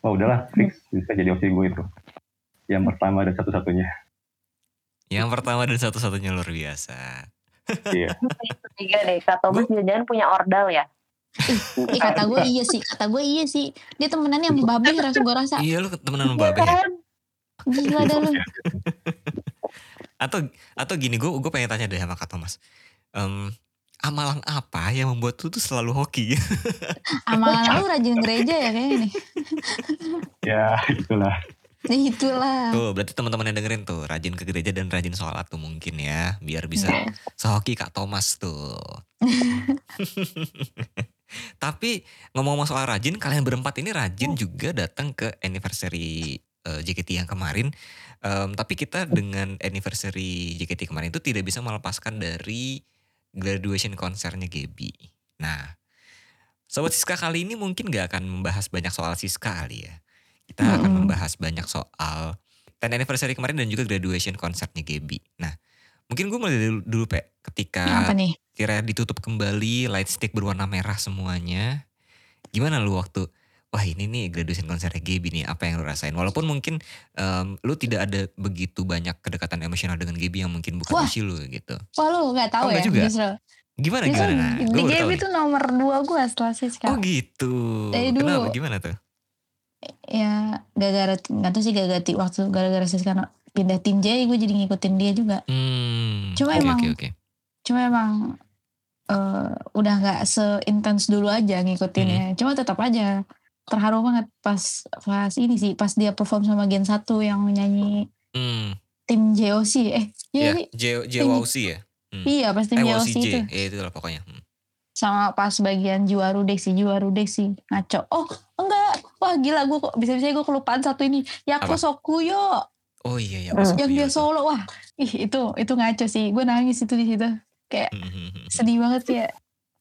Oh udahlah fix bisa jadi opsi gue itu. Yang pertama dan satu-satunya. Yang pertama dan satu-satunya luar biasa. Iya. Tiga deh, Kak Thomas jangan punya ordal ya. Eh kata gue iya sih, kata gue iya sih. Dia temenannya sama babe rasa gue rasa. Iya lu temenan sama Iya Babe ya? kan? Gila dah lu. Atau atau gini gue gue pengen tanya deh sama Kak Thomas. Em, amalan apa yang membuat lu tuh selalu hoki? Amalan lu rajin gereja ya kayaknya nih. ya itulah. Nah, itulah. tuh berarti teman-teman yang dengerin tuh rajin ke gereja dan rajin sholat tuh mungkin ya biar bisa sehoki Kak Thomas tuh. Tapi ngomong-ngomong soal rajin, kalian berempat ini rajin juga datang ke anniversary eh, JKT yang kemarin. Em, tapi kita dengan anniversary JKT kemarin itu tidak bisa melepaskan dari graduation konsernya Gaby. Nah, Sobat Siska kali ini mungkin gak akan membahas banyak soal Siska kali ya. Kita akan Mm-mm. membahas banyak soal 10 anniversary kemarin dan juga graduation konsernya Gaby. Nah, mungkin gue mulai dulu, dulu Pe. Ketika Apa nih? kira ditutup kembali light stick berwarna merah semuanya. Gimana lu waktu wah ini nih graduation konsernya Gaby nih apa yang lu rasain? Walaupun mungkin em, lu tidak ada begitu banyak kedekatan emosional dengan Gaby yang mungkin bukan Wah. lu gitu. Wah lu gak tahu Oh, nggak ya juga? justru. Gimana Justru gimana? Nah, di tahu Gaby tuh nomor dua gue setelah Siska. Oh gitu. Dari dulu. Kenapa? Gimana tuh? Ya gara-gara, gak tau sih gara-gara waktu gara-gara Siska no- pindah tim J gue jadi ngikutin dia juga. Hmm. Cuma oke, emang- Oke oke. Cuma emang eh, udah gak seintens dulu aja ngikutinnya. Cuma tetap aja terharu banget pas pas ini sih pas dia perform sama Gen 1 yang nyanyi Hmm. tim JOC eh Ya, iya sih. J JWC ya. Hmm. iya pas tim Eh JOC itu Ya itu lah pokoknya. Hmm. sama pas bagian sih jiwa rudek sih ngaco oh enggak wah gila gue kok bisa bisa gue kelupaan satu ini Yako Apa? Sokuyo Oh iya ya. Hmm. masuk yang dia solo wah ih itu itu ngaco sih. Gue nangis itu di situ. Kayak Hmm, hmm, hmm, sedih banget kayak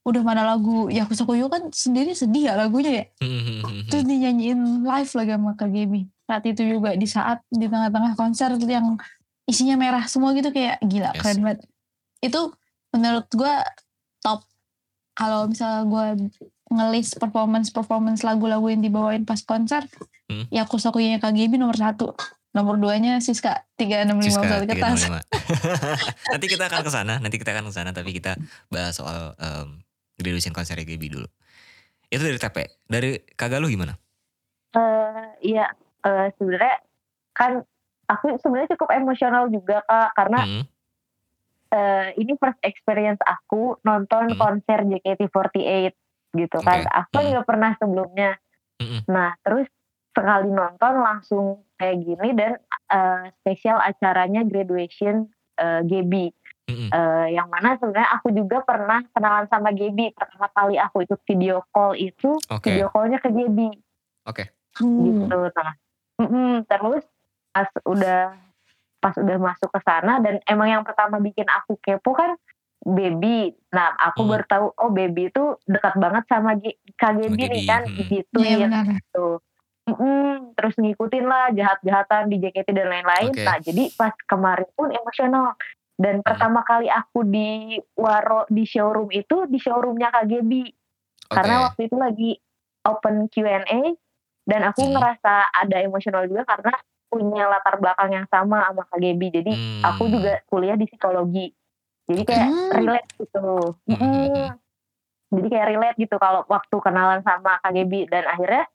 udah mana lagu Yako Sokuyo kan sendiri sedih ya lagunya ya. Terus dinyanyiin live lagi sama Kak Gaby saat itu juga di saat di tengah-tengah konser yang isinya merah semua gitu kayak gila Yes. keren banget. Itu menurut gue top. Kalau misalnya gue ngelis performance performance lagu-lagu yang dibawain pas konser Hmm. ya Kusakuya KGB nomor satu nomor duanya Siska tiga enam lima Siska satu ke tas 365. nanti kita akan ke sana, nanti kita akan ke sana tapi kita bahas soal um, graduation konser GB dulu. Itu dari TP. Dari kagak lu gimana? Eh, iya eh, sebenarnya kan aku sebenarnya cukup emosional juga kak karena Hmm, eh, ini first experience aku nonton Hmm. konser JKT48 gitu kan. Aku Hmm. nggak pernah sebelumnya. Mm-mm. Nah terus sekali nonton langsung kayak gini dan eh, spesial acaranya graduation eh, GB. mm-mm. Eh, yang mana sebenarnya aku juga pernah kenalan sama GB pertama kali aku ikut video call itu Oke. video callnya ke GB Hmm. gitu nah mm-mm, terus pas udah pas udah masuk ke sana dan emang yang pertama bikin aku kepo kan baby nah aku Hmm. baru tahu oh baby itu dekat banget sama G- KGB Sama nih GB, kan hmm. gitu Iya ya benar. gitu Mm-mm, terus ngikutin lah jahat-jahatan di JKT dan lain-lain Oke. nah jadi pas kemarin pun emosional dan pertama kali aku di waro di showroom itu di showroomnya KGB Oke. karena waktu itu lagi open Q&A dan aku Hmm. ngerasa ada emosional juga karena punya latar belakang yang sama sama KGB jadi Hmm. aku juga kuliah di psikologi jadi kayak Hmm. relate gitu Hmm, hmm, Mm-mm. jadi kayak relate gitu kalau waktu kenalan sama KGB dan akhirnya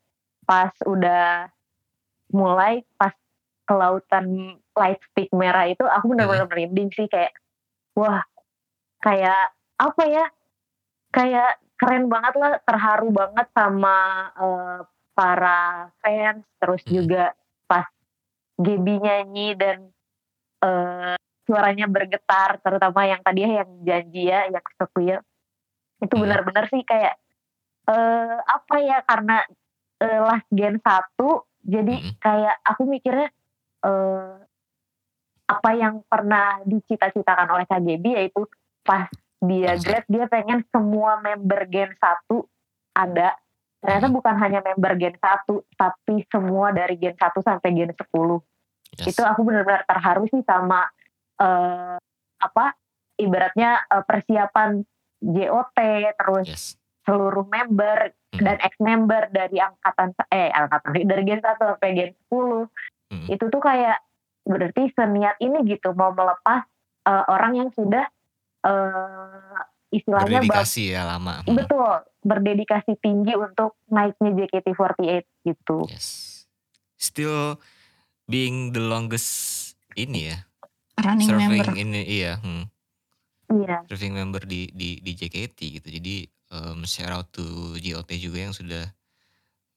pas udah mulai pas ke lautan light stick merah itu aku benar-benar merinding sih kayak wah kayak apa ya kayak keren banget lah terharu banget sama eh, para fans terus Hmm. juga pas Gaby nyanyi dan eh, suaranya bergetar terutama yang tadi yang janji ya yang Sekuya itu Hmm. benar-benar sih kayak eh apa ya karena eh, last gen satu jadi Mm-mm. kayak aku mikirnya eh apa yang pernah dicita-citakan oleh KGB yaitu pas dia grad dia pengen semua member gen 1 ada ternyata bukan hanya member gen 1 tapi semua dari gen 1 sampai gen 10 Yes. itu aku benar-benar terharu sih sama eh, apa ibaratnya eh, persiapan JOT terus Yes. seluruh member Hmm. dan ex member dari angkatan eh angkatan dari gen 1 sampai gen 10 Hmm. itu tuh kayak berarti seniat ini gitu mau melepas eh, orang yang sudah eh, istilahnya Berdedikasi ya lama. Hmm. betul berdedikasi tinggi untuk naiknya JKT48 gitu Yes. Still being the longest ini ya. running serving member ini iya. Hmm. iya serving member di di di JKT gitu. Jadi um, shout out to JOT juga yang sudah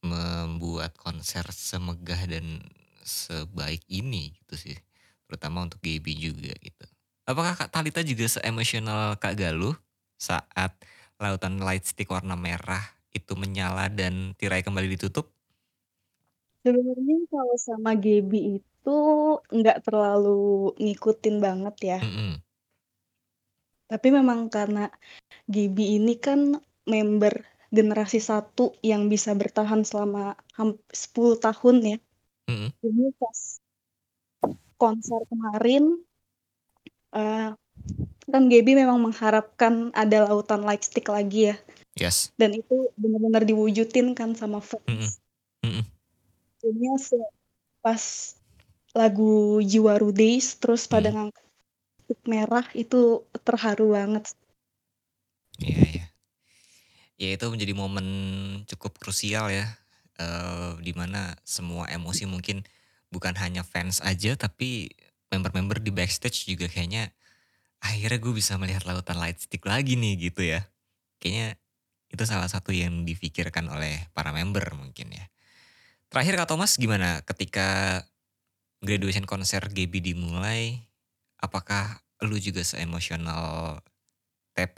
membuat konser semegah dan sebaik ini gitu sih. Terutama untuk GB juga gitu. Apakah Kak Talita juga se-emosional Kak Galuh saat lautan light stick warna merah itu menyala dan tirai kembali ditutup? Sebenarnya kalau sama Gaby itu nggak terlalu ngikutin banget ya. Mm-mm. Tapi memang karena Gaby ini kan member generasi satu yang bisa bertahan selama hampir 10 tahun ya. Mm-mm. Jadi pas konser kemarin eh, kan Gaby memang mengharapkan ada lautan light stick lagi ya. Yes. Dan itu benar-benar diwujudin kan sama fans. Jadinya se- pas lagu Jiwaru Days terus pada Hmm. ngangkat merah itu terharu banget. Iya, iya. Ya itu menjadi momen cukup krusial ya. eh di mana semua emosi mungkin bukan hanya fans aja tapi member-member di backstage juga kayaknya akhirnya gue bisa melihat lautan light stick lagi nih gitu ya. Kayaknya itu salah satu yang difikirkan oleh para member mungkin ya. Terakhir Kak Thomas gimana ketika graduation konser GB dimulai? Apakah lu juga se-emosional TP,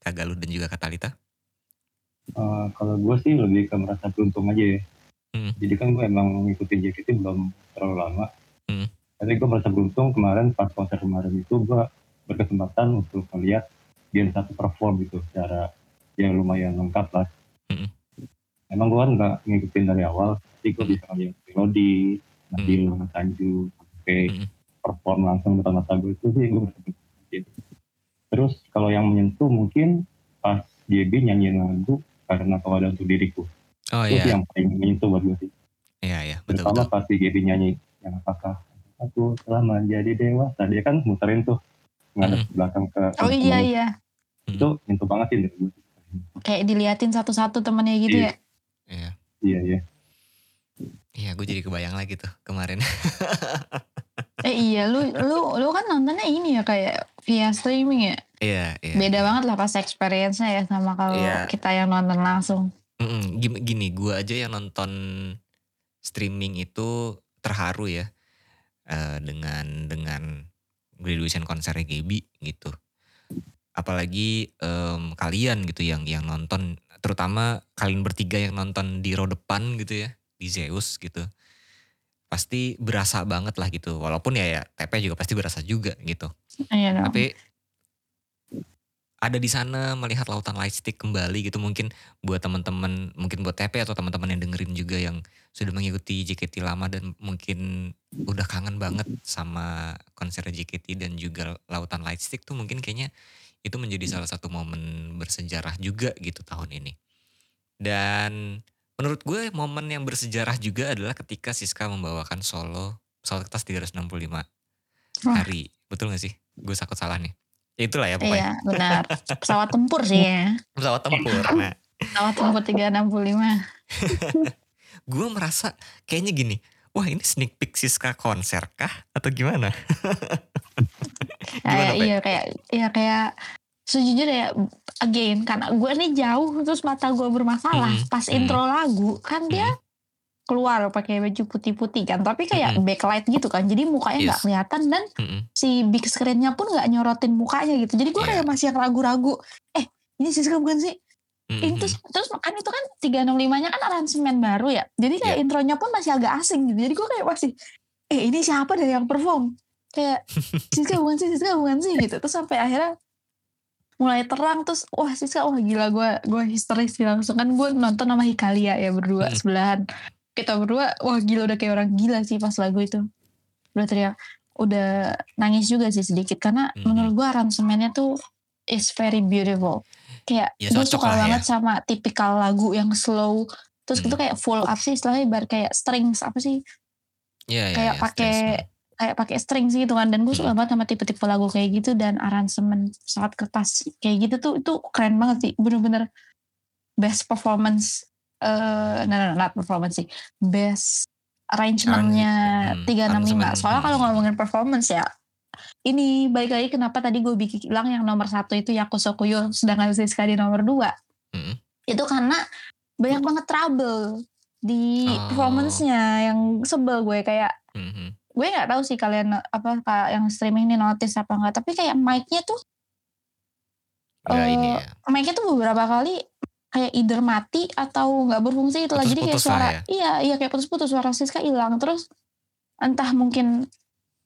Kagaluh dan juga Katalita? Eh, kalau gue sih lebih ke merasa beruntung aja ya. Hmm. Jadi kan gue emang ngikutin JKT belum terlalu lama. Hmm. Tapi gue merasa beruntung kemarin pas konser kemarin itu gue berkesempatan untuk melihat Gen 1 perform gitu secara yang lumayan lengkap lah. Hmm. Emang gue kan nggak ngikutin dari awal, tapi gue Hmm. bisa ngeliat melodi, Nabil sama Sanju sampai Hmm. Perform langsung depan mata gue itu sih gue bersyukur. terus kalau yang menyentuh mungkin pas JB nyanyiin lagu karena kalau ada untuk diriku Oh itu sih iya, yang paling menyentuh buat gue sih iya iya, betul terutama betul. pas si JB nyanyi yang apakah aku telah menjadi dewasa dia kan muterin tuh ngadep Hmm. belakang ke Oh iya iya. itu nyentuh banget sih dari gue Kayak diliatin satu-satu temennya gitu Iya. ya. Iya, iya iya iya, gue jadi kebayang lagi tuh kemarin. Eh iya lu lu lu kan nontonnya ini ya kayak via streaming ya. Iya, iya. Beda banget lah pas experience-nya ya sama kalau Iya. kita yang nonton langsung. Mm-mm, gini, gini gue aja yang nonton streaming itu terharu ya eh, dengan dengan graduation konsernya Gaby gitu. Apalagi em, kalian gitu yang yang nonton, terutama kalian bertiga yang nonton di row depan gitu ya di Zeus gitu. Pasti berasa banget lah gitu. Walaupun ya, ya TP juga pasti berasa juga gitu. Iya dong. Tapi ada di sana melihat lautan lightstick kembali gitu mungkin buat teman-teman mungkin buat TP atau teman-teman yang dengerin juga yang sudah mengikuti JKT lama dan mungkin udah kangen banget sama konser JKT dan juga lautan lightstick tuh mungkin kayaknya itu menjadi salah satu momen bersejarah juga gitu tahun ini. Dan menurut gue momen yang bersejarah juga adalah ketika Siska membawakan solo pesawat kertas 365 Wah. hari. Betul gak sih? Gue takut salah nih. Ya itulah ya pokoknya. Iya benar. Pesawat tempur sih ya. Pesawat tempur. Nah, Pesawat tempur 365. gue merasa kayaknya gini. Wah ini sneak peek Siska konser kah? Atau gimana? Gimana, Kayak iya kayak iya kayak sejujurnya ya again karena gue nih jauh terus mata gue bermasalah Mm, pas mm. intro lagu kan dia keluar pakai baju putih-putih kan tapi kayak Mm. backlight gitu kan jadi mukanya nggak Yes. kelihatan dan Mm-mm. si big screen-nya pun nggak nyorotin mukanya gitu jadi gue Iya. kayak masih yang ragu-ragu eh ini Siska bukan sih Mm-mm. ini terus terus kan itu kan 365 nya kan aransemen baru ya jadi kayak Iya. intronya pun masih agak asing gitu jadi gue kayak masih eh ini siapa dari yang perform kayak Siska bukan sih Siska bukan sih gitu terus sampai akhirnya mulai terang terus wah Siska wah gila gue gue histeris sih langsung kan gue nonton sama Hikalia ya berdua Hmm. sebelahan kita berdua wah gila udah kayak orang gila sih pas lagu itu udah teriak udah nangis juga sih sedikit karena Hmm. menurut gue aransemennya tuh is very beautiful kayak Ya, gue suka lah ya. banget sama tipikal lagu yang slow terus Hmm. itu kayak full up sih istilahnya bar kayak strings apa sih Iya, iya, kayak iya, pakai stress. Kayak pakai strings gitu kan dan gue suka Hmm. banget sama tipe-tipe lagu kayak gitu dan aransemen pesawat kertas kayak gitu tuh itu keren banget sih bener-bener best performance eh no, no, no, not performance sih best arrangementnya Hmm, 365 aransemen, soalnya kalau hmm. ngomongin performance ya ini balik lagi kenapa tadi gue bilang yang nomor satu itu Yakuso Kuyo sedangkan Siska di nomor dua Hmm. itu karena banyak banget trouble di Oh. performance-nya yang sebel gue kayak Mhm. Gue nggak tahu sih kalian apa yang streaming ini notice apa enggak tapi kayak mic-nya tuh Eh, ini ya. mic-nya tuh beberapa kali kayak either mati atau nggak berfungsi itu lah jadi kayak suara ya. iya iya kayak putus-putus suara Siska hilang terus entah mungkin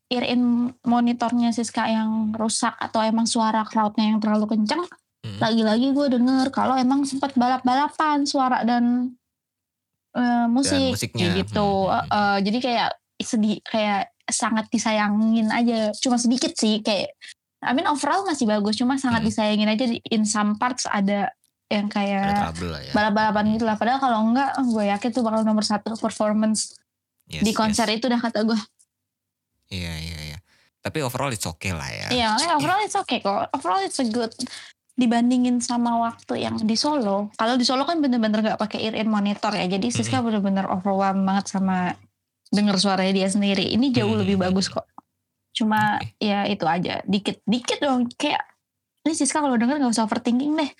ear in monitornya Siska yang rusak atau emang suara crowdnya yang terlalu kencang Mhm. lagi-lagi gue denger kalau emang sempat balap-balapan suara dan eh, musik, musiknya. kayak gitu Hmm. Eh, eh, jadi kayak sedih kayak sangat disayangin aja cuma sedikit sih kayak I mean overall masih bagus cuma sangat Hmm. disayangin aja di in some parts ada yang kayak ya. balap-balapan gitu lah padahal kalau enggak gue yakin tuh bakal nomor satu performance Yes, di konser yes. itu dah kata gue Iya, iya, iya. Tapi overall it's okay lah ya. iya makanya overall it's okay kok overall it's a good dibandingin sama waktu yang di Solo kalau di Solo kan bener-bener nggak pakai ear in monitor ya jadi Siska bener-bener overwhelmed banget sama denger suaranya dia sendiri. Ini jauh Hmm. lebih bagus kok. Cuma Oke. ya itu aja. Dikit dikit dong. Kayak ini Siska kalau denger nggak usah overthinking deh.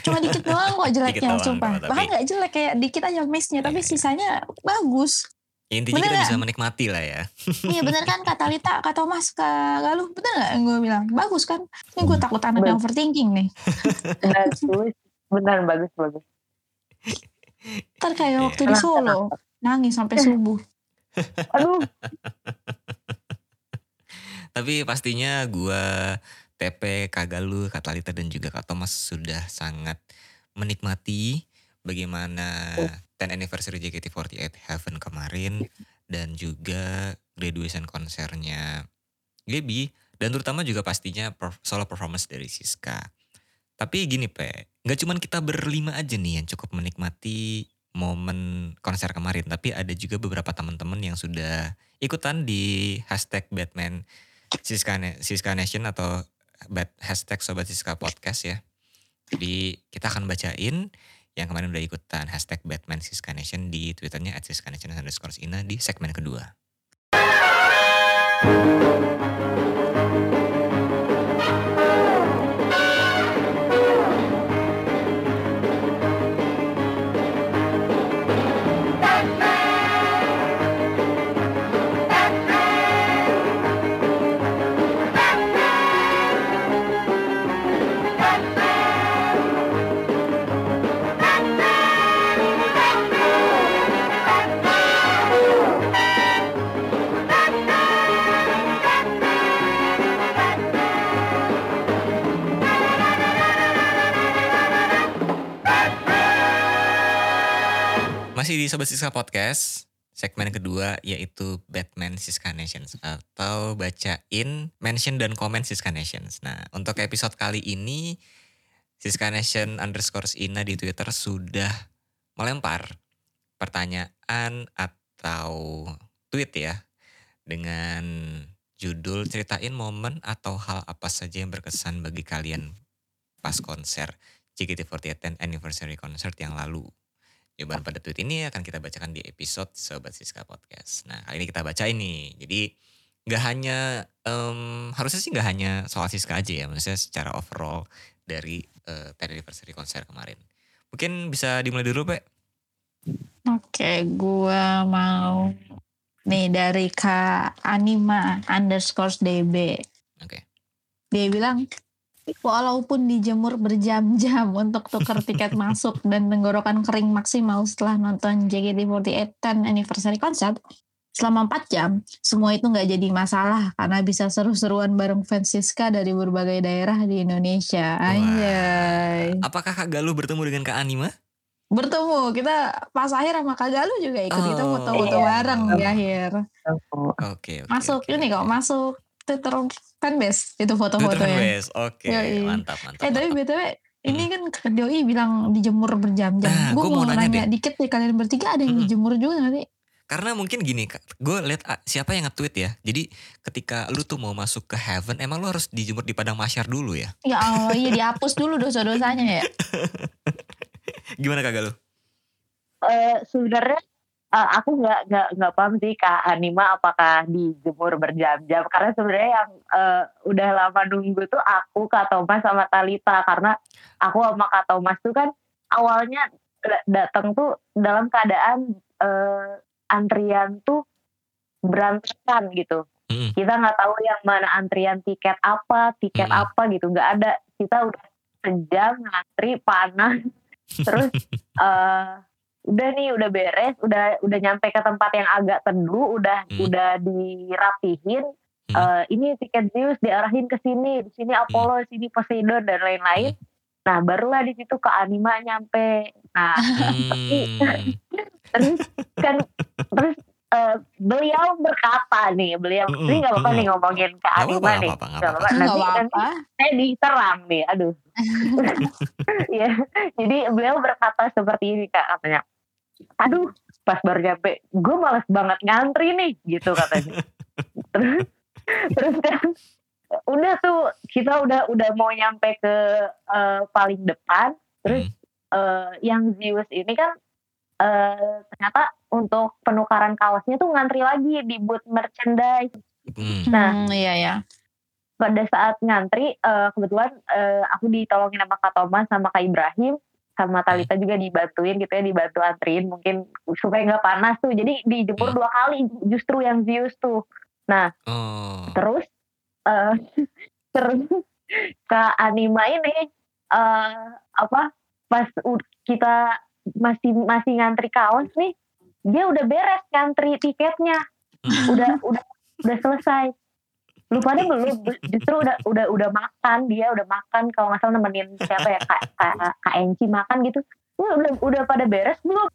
Cuma dikit doang kok jeleknya doang, sumpah. tapi- bahkan nggak jelek kayak dikit aja miss-nya tapi Iya, iya. sisanya bagus. Ya, intinya Bener kita nggak? bisa menikmati lah ya. iya bener kan kata Lita kata Mas kak Galuh. Bener nggak yang gue bilang? Bagus kan? Ini gue takut anak yang overthinking nih. Bagus. Benar bagus bagus. Ntar kayak waktu di Solo nangis sampai subuh aduh Tapi pastinya gua TP, Kagalu, Katalita dan juga Kak Thomas sudah sangat menikmati bagaimana 10 anniversary JKT48 Heaven kemarin dan juga graduation konsernya Gaby dan terutama juga pastinya solo performance dari Siska. Tapi gini Pe, nggak cuman kita berlima aja nih yang cukup menikmati momen konser kemarin, tapi ada juga beberapa teman-teman yang sudah ikutan di hashtag Batman Siska, Siska Nation atau bat, hashtag Sobat Siska Podcast ya. Jadi kita akan bacain yang kemarin udah ikutan hashtag Batman Siska Nation di twitternya at Siska Nation underscore Ina di segmen kedua. Masih di Sobat Siska Podcast, segmen kedua yaitu Batman Siska Nations atau bacain mention dan komen Siska Nations. Nah, untuk episode kali ini Siska Nation underscore Ina di Twitter sudah melempar pertanyaan atau tweet ya dengan judul ceritain momen atau hal apa saja yang berkesan bagi kalian pas konser JKT48 Anniversary Concert yang lalu. Jawaban pada tweet ini akan kita bacakan di episode Sobat Siska Podcast. Nah kali ini kita baca ini. Jadi nggak hanya, em, harusnya sih nggak hanya soal Siska aja ya. Maksudnya secara overall dari eh, 10 anniversary konser kemarin. Mungkin bisa dimulai dulu Pak. Oke, gua mau nih dari Kak Anima underscore DB. Oke. Dia bilang, walaupun dijemur berjam-jam untuk tukar tiket masuk dan tenggorokan kering maksimal setelah nonton JKT48 10 anniversary concert, selama 4 jam, semua itu nggak jadi masalah karena bisa seru-seruan bareng fans Siska dari berbagai daerah di Indonesia. Anjay. Apakah Kak Galuh bertemu dengan Kak Anima? Bertemu, kita pas akhir sama Kak Galuh juga ikut, kita Oh. foto-foto Iya. bareng di akhir. Oke, oke. Masuk oke, ini kok, masuk Twitter fanbase itu Twitter foto-fotonya. fanbase. Oke, Yoi. mantap, mantap. Eh tapi btw ini kan Kak Doi bilang dijemur berjam-jam. Nah, gue gua mau nanya nanya, dikit nih kalian bertiga ada yang Mm-mm. dijemur juga gak sih? Karena mungkin gini, gue lihat ah, siapa yang nge-tweet ya. Jadi ketika lu tuh mau masuk ke heaven, emang lu harus dijemur di padang masyar dulu ya? Ya Allah, iya dihapus dulu dosa-dosanya ya. Gimana Kak Galuh? Eh, sebenarnya eh, aku nggak nggak nggak paham sih kak Anima apakah dijemur berjam-jam. Karena sebenarnya yang eh, udah lama nunggu tuh aku kak Thomas sama Talita. Karena aku sama kak Thomas tuh kan awalnya da- datang tuh dalam keadaan eh, antrian tuh berantakan gitu. Mm-mm. kita nggak tahu yang mana antrian tiket apa tiket Mm-mm. apa gitu. Nggak ada. Kita udah sejam ngantri panas. Terus eh udah nih udah beres udah udah nyampe ke tempat yang agak teduh udah Hmm. udah dirapihin Hmm. Eh, ini tiket Zeus diarahin ke sini di sini Apollo di sini Poseidon dan lain-lain nah barulah di situ ke Anima nyampe nah Hmm. terus kan terus eh, beliau berkata nih beliau Mm-mm, ini nggak apa-apa nih mm-mm. ngomongin ke apa-apa, nih. nggak apa-apa, nanti nanti saya diserang nih aduh. Ya jadi beliau berkata seperti ini kak katanya. Aduh pas baru nyampe gue males banget ngantri nih gitu katanya. Terus terus kan udah tuh kita udah udah mau nyampe ke eh, paling depan terus Hmm. eh, yang Zeus ini kan eh, ternyata untuk penukaran kaosnya tuh ngantri lagi di booth merchandise Hmm. Nah. Hmm, iya ya. pada saat ngantri eh, kebetulan eh, aku ditolongin sama Kak Thomas sama Kak Ibrahim sama Talita juga dibantuin gitu ya dibantu antriin mungkin supaya nggak panas tuh jadi dijemur Hmm. dua kali justru yang Zeus tuh Oh. terus eh terus Kak Anima ini eh apa pas kita masih masih ngantri kaos nih dia udah beres ngantri tiketnya. Hmm. udah udah udah selesai. Lu pada belum? Justru udah udah udah makan dia udah makan. Kalau nggak salah nemenin siapa ya? Kak kak, kak Enci makan gitu. Lu udah udah pada beres belum?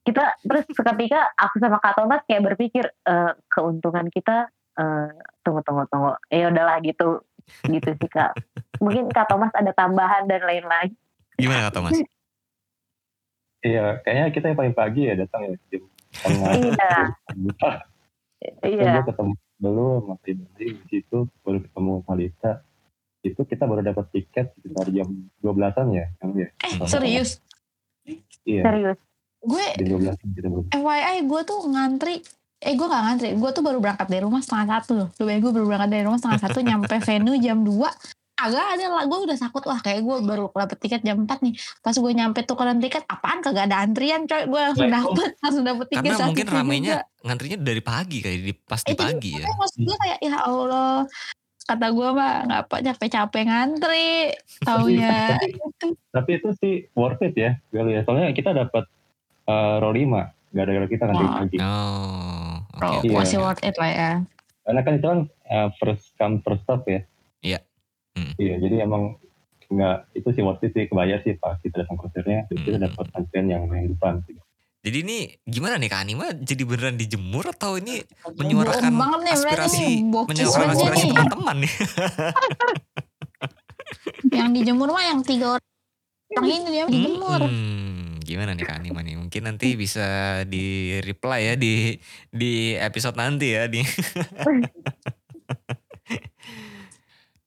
Kita terus seketika aku sama Kak Thomas kayak berpikir eh, keuntungan kita eh, tunggu tunggu tunggu. Ya udahlah gitu gitu sih kak. Mungkin Kak Thomas ada tambahan dan lain-lain. Gimana kata Mas? Iya, kayaknya kita yang paling pagi ya datang ya. Jam Iya. Iya Gue ketemu dulu sama Febri di situ, baru ketemu Malita. Itu kita baru dapat tiket sekitar jam 12-an ya. Kan, ya? Eh serius? Iya, serius Gue jam 12-an kita baru. FYI gue tuh ngantri Eh gue gak ngantri Gue tuh baru berangkat dari rumah setengah satu loh Lu gue baru berangkat dari rumah setengah satu Nyampe venue jam 2 Agak ada lah Gue udah takut Wah kayak gue baru dapet tiket jam 4 nih Pas gue nyampe tukeran tiket Apaan kagak ada antrian coy Gue langsung Lah, dapet Langsung dapet tiket Karena mungkin ramenya juga. ngantrinya dari pagi kayak di pas di pagi ya. Maksud gue kayak Ya Allah Kata gue mah Gak apa capek-capek ngantri Taunya itu Tapi itu sih worth it ya. Gue lihat. Soalnya kita dapat uh, row 5. Gara-gara kita kan Oh. pagi. Oh, oke. Iya. masih worth it lah ya Karena kan itu kan uh, first come first stop ya. Iya. Hmm. Iya, jadi emang nggak itu sih worth it sih kebayar sih pas kita datang konsernya terus kita Hmm. dapat antrian yang yang depan sih. Jadi ini gimana nih Kak Anima jadi beneran dijemur atau ini menyuarakan banget nih, aspirasi menyuarakan aspirasi nih. teman-teman nih. Yang dijemur mah yang tiga orang ini dia dijemur Hmm, gimana nih Kak Anima nih? Mungkin nanti bisa di reply ya di di episode nanti ya di.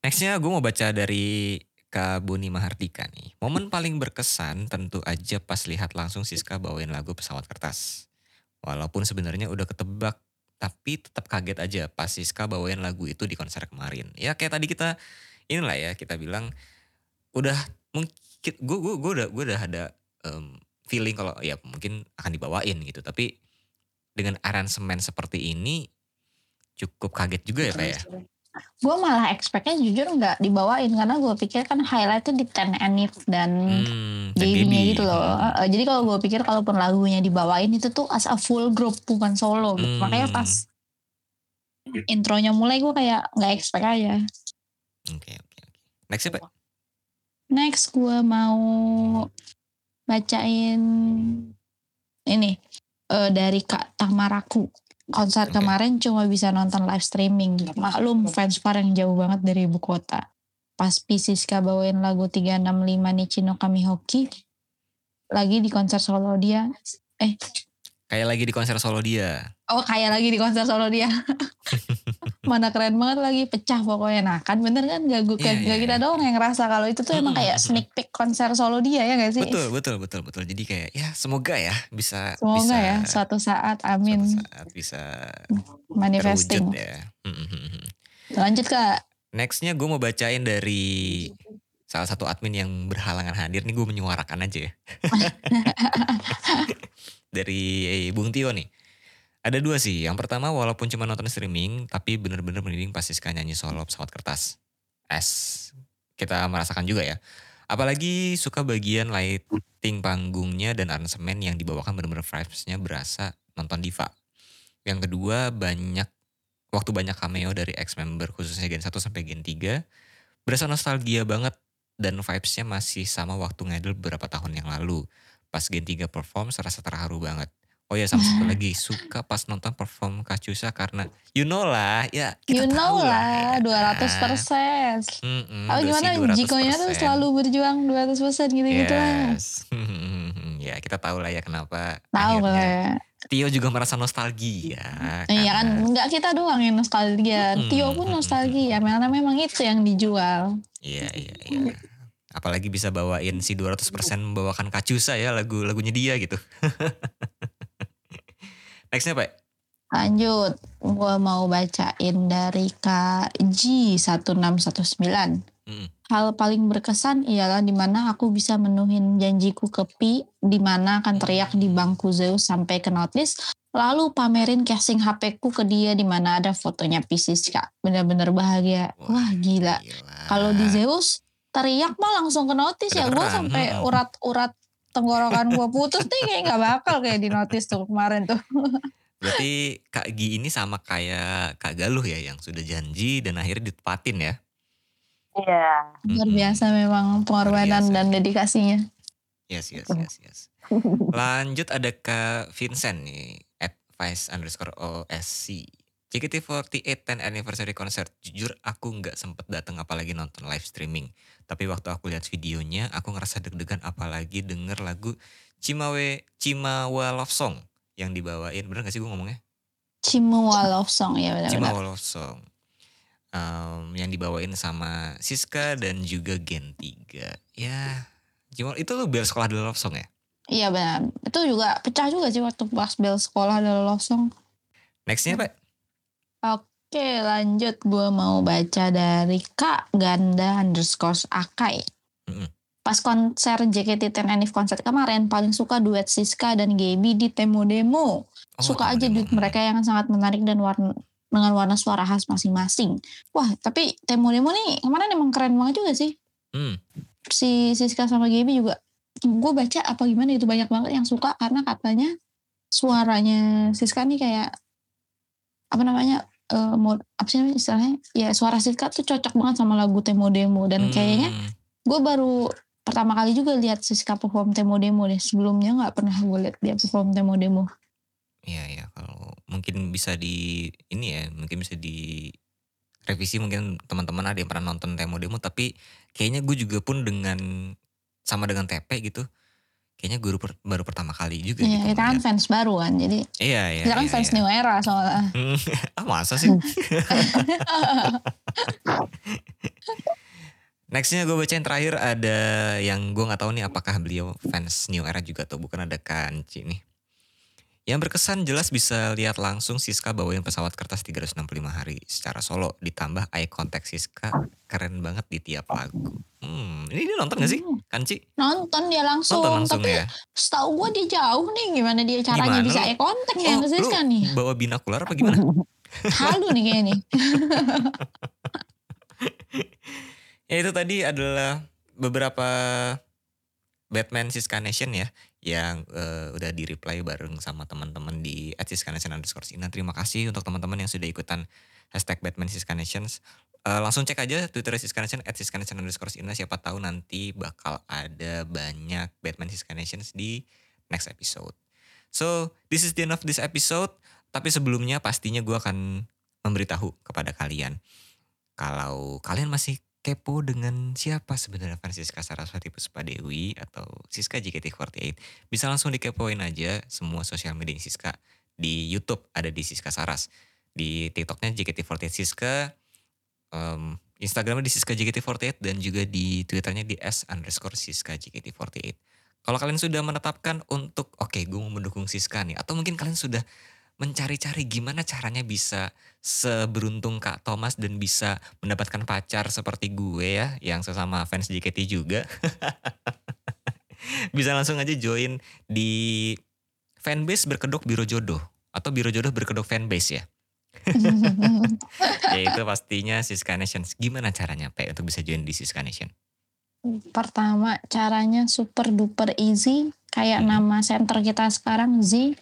Nextnya gue mau baca dari Kak Buni Mahardika nih. Momen paling berkesan tentu aja pas lihat langsung Siska bawain lagu pesawat kertas. Walaupun sebenarnya udah ketebak, tapi tetap kaget aja pas Siska bawain lagu itu di konser kemarin. Ya kayak tadi kita inilah ya kita bilang udah mungkin gue gue gue udah gue udah ada em, feeling kalau ya mungkin akan dibawain gitu. Tapi dengan aransemen seperti ini cukup kaget juga ya pak ya. Gue malah expectnya jujur nggak dibawain karena gue pikir kan highlightnya di Ten Anif dan Hmm, gitu loh Hmm. Eh, jadi kalau gue pikir kalaupun lagunya dibawain itu tuh as a full group bukan solo gitu Hmm. makanya pas intronya mulai gue kayak nggak expect aja Oke oke oke. Next ya pak. next gue mau bacain ini eh, dari Kak Tamaraku konser Oke. kemarin cuma bisa nonton live streaming maklum fans far yang jauh banget dari ibu kota pas Pisiska bawain lagu 365 Nichino Kami Hoki lagi di konser solo dia eh Kayak lagi di konser solo dia. Oh kayak lagi di konser solo dia mana keren banget lagi pecah pokoknya nah kan bener kan gak, gue, Iya, gak iya, kita iya. doang yang ngerasa kalau itu tuh emang kayak sneak peek konser solo dia ya gak sih Betul betul betul betul. Jadi kayak ya semoga ya bisa semoga bisa ya suatu saat suatu amin saat bisa manifesting terwujud ya. Hmm, hmm, hmm, hmm. lanjut kak Nextnya gue mau bacain dari salah satu admin yang berhalangan hadir nih gue menyuarakan aja ya. dari Bung Tio nih. Ada dua sih. Yang pertama walaupun cuma nonton streaming tapi bener-bener merinding pas Siska nyanyi solo pesawat kertas. S. Kita merasakan juga ya. Apalagi suka bagian lighting panggungnya dan aransemen yang dibawakan bener-bener vibes-nya berasa nonton diva. Yang kedua banyak waktu banyak cameo dari ex-member khususnya Gen 1 sampai Gen 3 berasa nostalgia banget dan vibes-nya masih sama waktu ngedel beberapa tahun yang lalu. Pas Gen 3 perform serasa terharu banget. Oh ya sama satu lagi suka pas nonton perform Kacusa karena you know lah ya kita you know tahu lah ya. 200 persen Mm-mm, Oh dosi gimana 200%. Jikonya tuh selalu berjuang 200 persen gitu-gitu lah Yes. ya kita tahu lah ya kenapa tahu lah ya Tio juga merasa nostalgia. Iya kan nggak kita doang yang nostalgia Mm-mm, Tio pun nostalgia karena memang itu yang dijual Iya iya iya. Apalagi bisa bawain si 200% membawakan Kacusa ya lagu lagunya dia gitu. Nextnya Pak. Lanjut, gue mau bacain dari Kak G1619. Mm. Hal paling berkesan ialah di mana aku bisa menuhin janjiku ke Pi, di mana akan teriak di bangku Zeus sampai ke notis, lalu pamerin casing HP-ku ke dia di mana ada fotonya Pisces kak. Bener-bener bahagia. Wah gila. Kalau di Zeus teriak mah langsung ke notis ya. Gue sampai urat-urat tenggorokan gue putus nih kayak nggak bakal kayak di notis tuh kemarin tuh. Berarti Kak Gi ini sama kayak Kak Galuh ya yang sudah janji dan akhirnya ditepatin ya. Iya. Luar biasa memang pengorbanan biasa. dan dedikasinya. Yes, yes, yes, yes. Lanjut ada ke Vincent nih, at Vice underscore OSC. JKT48 10 anniversary concert. Jujur aku nggak sempet datang apalagi nonton live streaming. Tapi waktu aku lihat videonya, aku ngerasa deg-degan apalagi denger lagu Cimawe Cimawa Love Song yang dibawain. Bener gak sih gue ngomongnya? Cimawa Love Song ya benar-benar. Cimawa Love Song. Em, yang dibawain sama Siska dan juga Gen 3. Ya, Cimawa, itu lu biar sekolah dulu Love Song ya? Iya benar. Itu juga pecah juga sih waktu pas bel sekolah ada love song. Nextnya Pak? Oke lanjut gue mau baca dari Kak Ganda underscore Akai. Mm-mm. Pas konser JKT10 Anif konser kemarin paling suka duet Siska dan Gaby di Temo Demo. Oh, suka aja duet mereka yang sangat menarik dan warna dengan warna suara khas masing-masing. Wah tapi Temo Demo nih kemarin emang keren banget juga sih. Hmm. Si Siska sama Gaby juga. Gue baca apa gimana itu banyak banget yang suka karena katanya suaranya Siska nih kayak apa namanya eh mau apa sih namanya istilahnya? Ya suara Siska tuh cocok banget sama lagu Temo Demo. Dan kayaknya Hmm. gue baru pertama kali juga lihat Siska perform Temo Demo deh. Sebelumnya nggak pernah gue lihat dia perform Temo Demo. Iya ya kalau mungkin bisa di ini ya mungkin bisa di revisi mungkin teman-teman ada yang pernah nonton demo demo tapi kayaknya gue juga pun dengan sama dengan TP gitu kayaknya gue baru, baru pertama kali juga Iya gitu kita kan fans baru kan jadi iya iya kita kan iya, fans iya. new era soalnya ah masa sih Nextnya gue bacain terakhir ada yang gue nggak tahu nih apakah beliau fans New Era juga atau bukan ada Kanci nih. Yang berkesan jelas bisa lihat langsung Siska bawain pesawat kertas 365 hari secara solo ditambah eye contact Siska keren banget di tiap lagu. Hmm, ini dia nonton gak sih Hmm, Kanci? nonton dia langsung, Nonton langsung tapi ya? setahu gue dia jauh nih gimana dia caranya Gimana bisa lu? eye contact ya Oh, ke Siska lu nih bawa binokular apa gimana? halu nih kayaknya nih Ya itu tadi adalah beberapa Batman Siska Nation ya yang eh, udah di reply bareng sama teman-teman di @siskanation underscore Ina. Terima kasih untuk teman-teman yang sudah ikutan hashtag Batman Siska Nations. Eh, langsung cek aja Twitter Siska Nation @siskanation underscore Ina. Siapa tahu nanti bakal ada banyak Batman Siska Nations di next episode. So this is the end of this episode. Tapi sebelumnya pastinya gue akan memberitahu kepada kalian kalau kalian masih kepo dengan siapa sebenarnya fans Siska Saraswati Puspa Dewi atau Siska JKT48, bisa langsung dikepoin aja semua sosial media Siska. Di YouTube ada di Siska Saras. Di TikToknya JKT48 Siska, em, Instagramnya di Siska JKT48 dan juga di Twitternya di S underscore Siska JKT48. Kalau kalian sudah menetapkan untuk oke gue mau mendukung Siska nih atau mungkin kalian sudah mencari-cari gimana caranya bisa seberuntung Kak Thomas dan bisa mendapatkan pacar seperti gue ya yang sesama fans JKT juga. bisa langsung aja join di fanbase berkedok Biro Jodoh atau Biro Jodoh berkedok fanbase ya. Yaitu pastinya Siska Nations. Gimana caranya Pe untuk bisa join di Siska Nation? pertama caranya super duper easy kayak Mhm. nama center kita sekarang Z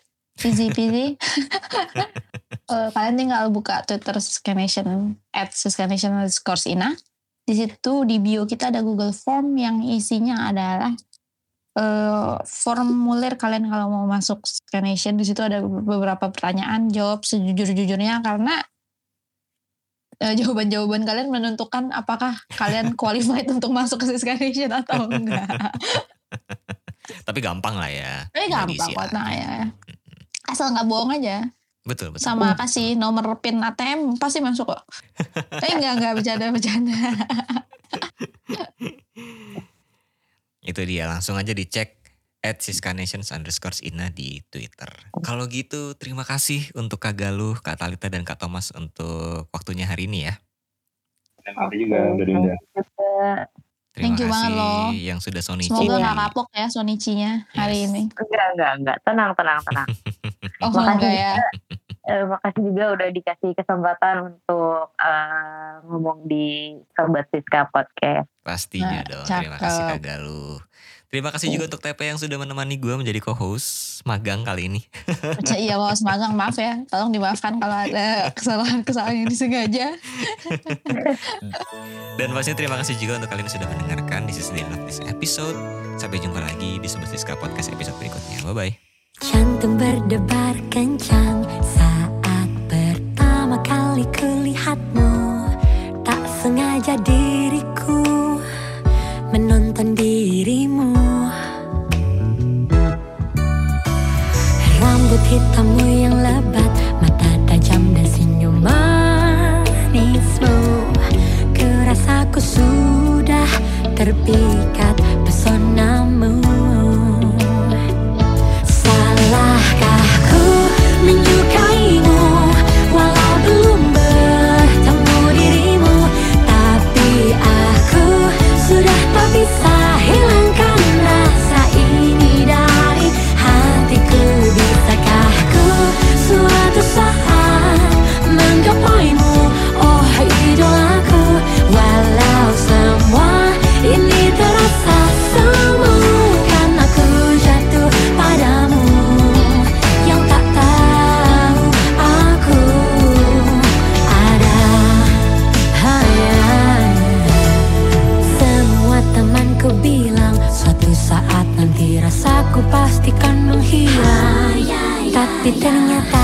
easy peasy Eh, kalian tinggal buka Twitter Scanation at Scanation underscore Ina di situ di bio kita ada Google Form yang isinya adalah eh, formulir kalian kalau mau masuk Scanation di situ ada beberapa pertanyaan jawab sejujur-jujurnya karena eh, jawaban-jawaban kalian menentukan apakah kalian qualified untuk masuk ke Scanation atau enggak. Tapi gampang lah ya. Eh Tinggal gampang kok nah ya. Asal nggak bohong aja. Betul, betul. Sama kasih nomor PIN ATM pasti masuk kok. eh enggak enggak bercanda-bercanda. Itu dia langsung aja dicek at Nations underscore Ina di Twitter. Kalau gitu terima kasih untuk Kak Galuh, Kak Talita dan Kak Thomas untuk waktunya hari ini ya. Terima kasih juga udah diundang. Juga Terima Thank you kasih banget loh. yang sudah Sonichi. Semoga nggak kapok ya Sonichinya hari Yes. ini. enggak enggak enggak tenang tenang tenang. Oh Makasih ya. Eh, makasih juga udah dikasih kesempatan untuk eh, ngomong di Sobat Siska Podcast. Pastinya Nah, dong. Terima kasih cakep. Kak Galuh. Terima kasih juga untuk TP yang sudah menemani gue menjadi co-host magang kali ini. iya kalau magang maaf ya tolong dimaafkan kalau ada kesalahan-kesalahan yang disengaja Dan pastinya terima kasih juga untuk kalian yang sudah mendengarkan di sisi of this episode. Sampai jumpa lagi di Sobat Siska Podcast episode berikutnya. Bye-bye. Jantung berdebar kencang saat pertama kali kulihatmu Tak sengaja diriku menonton dirimu. Rambut hitammu yang lebat, mata tajam dan senyum manismu. Kerasaku sudah terpikat 一个零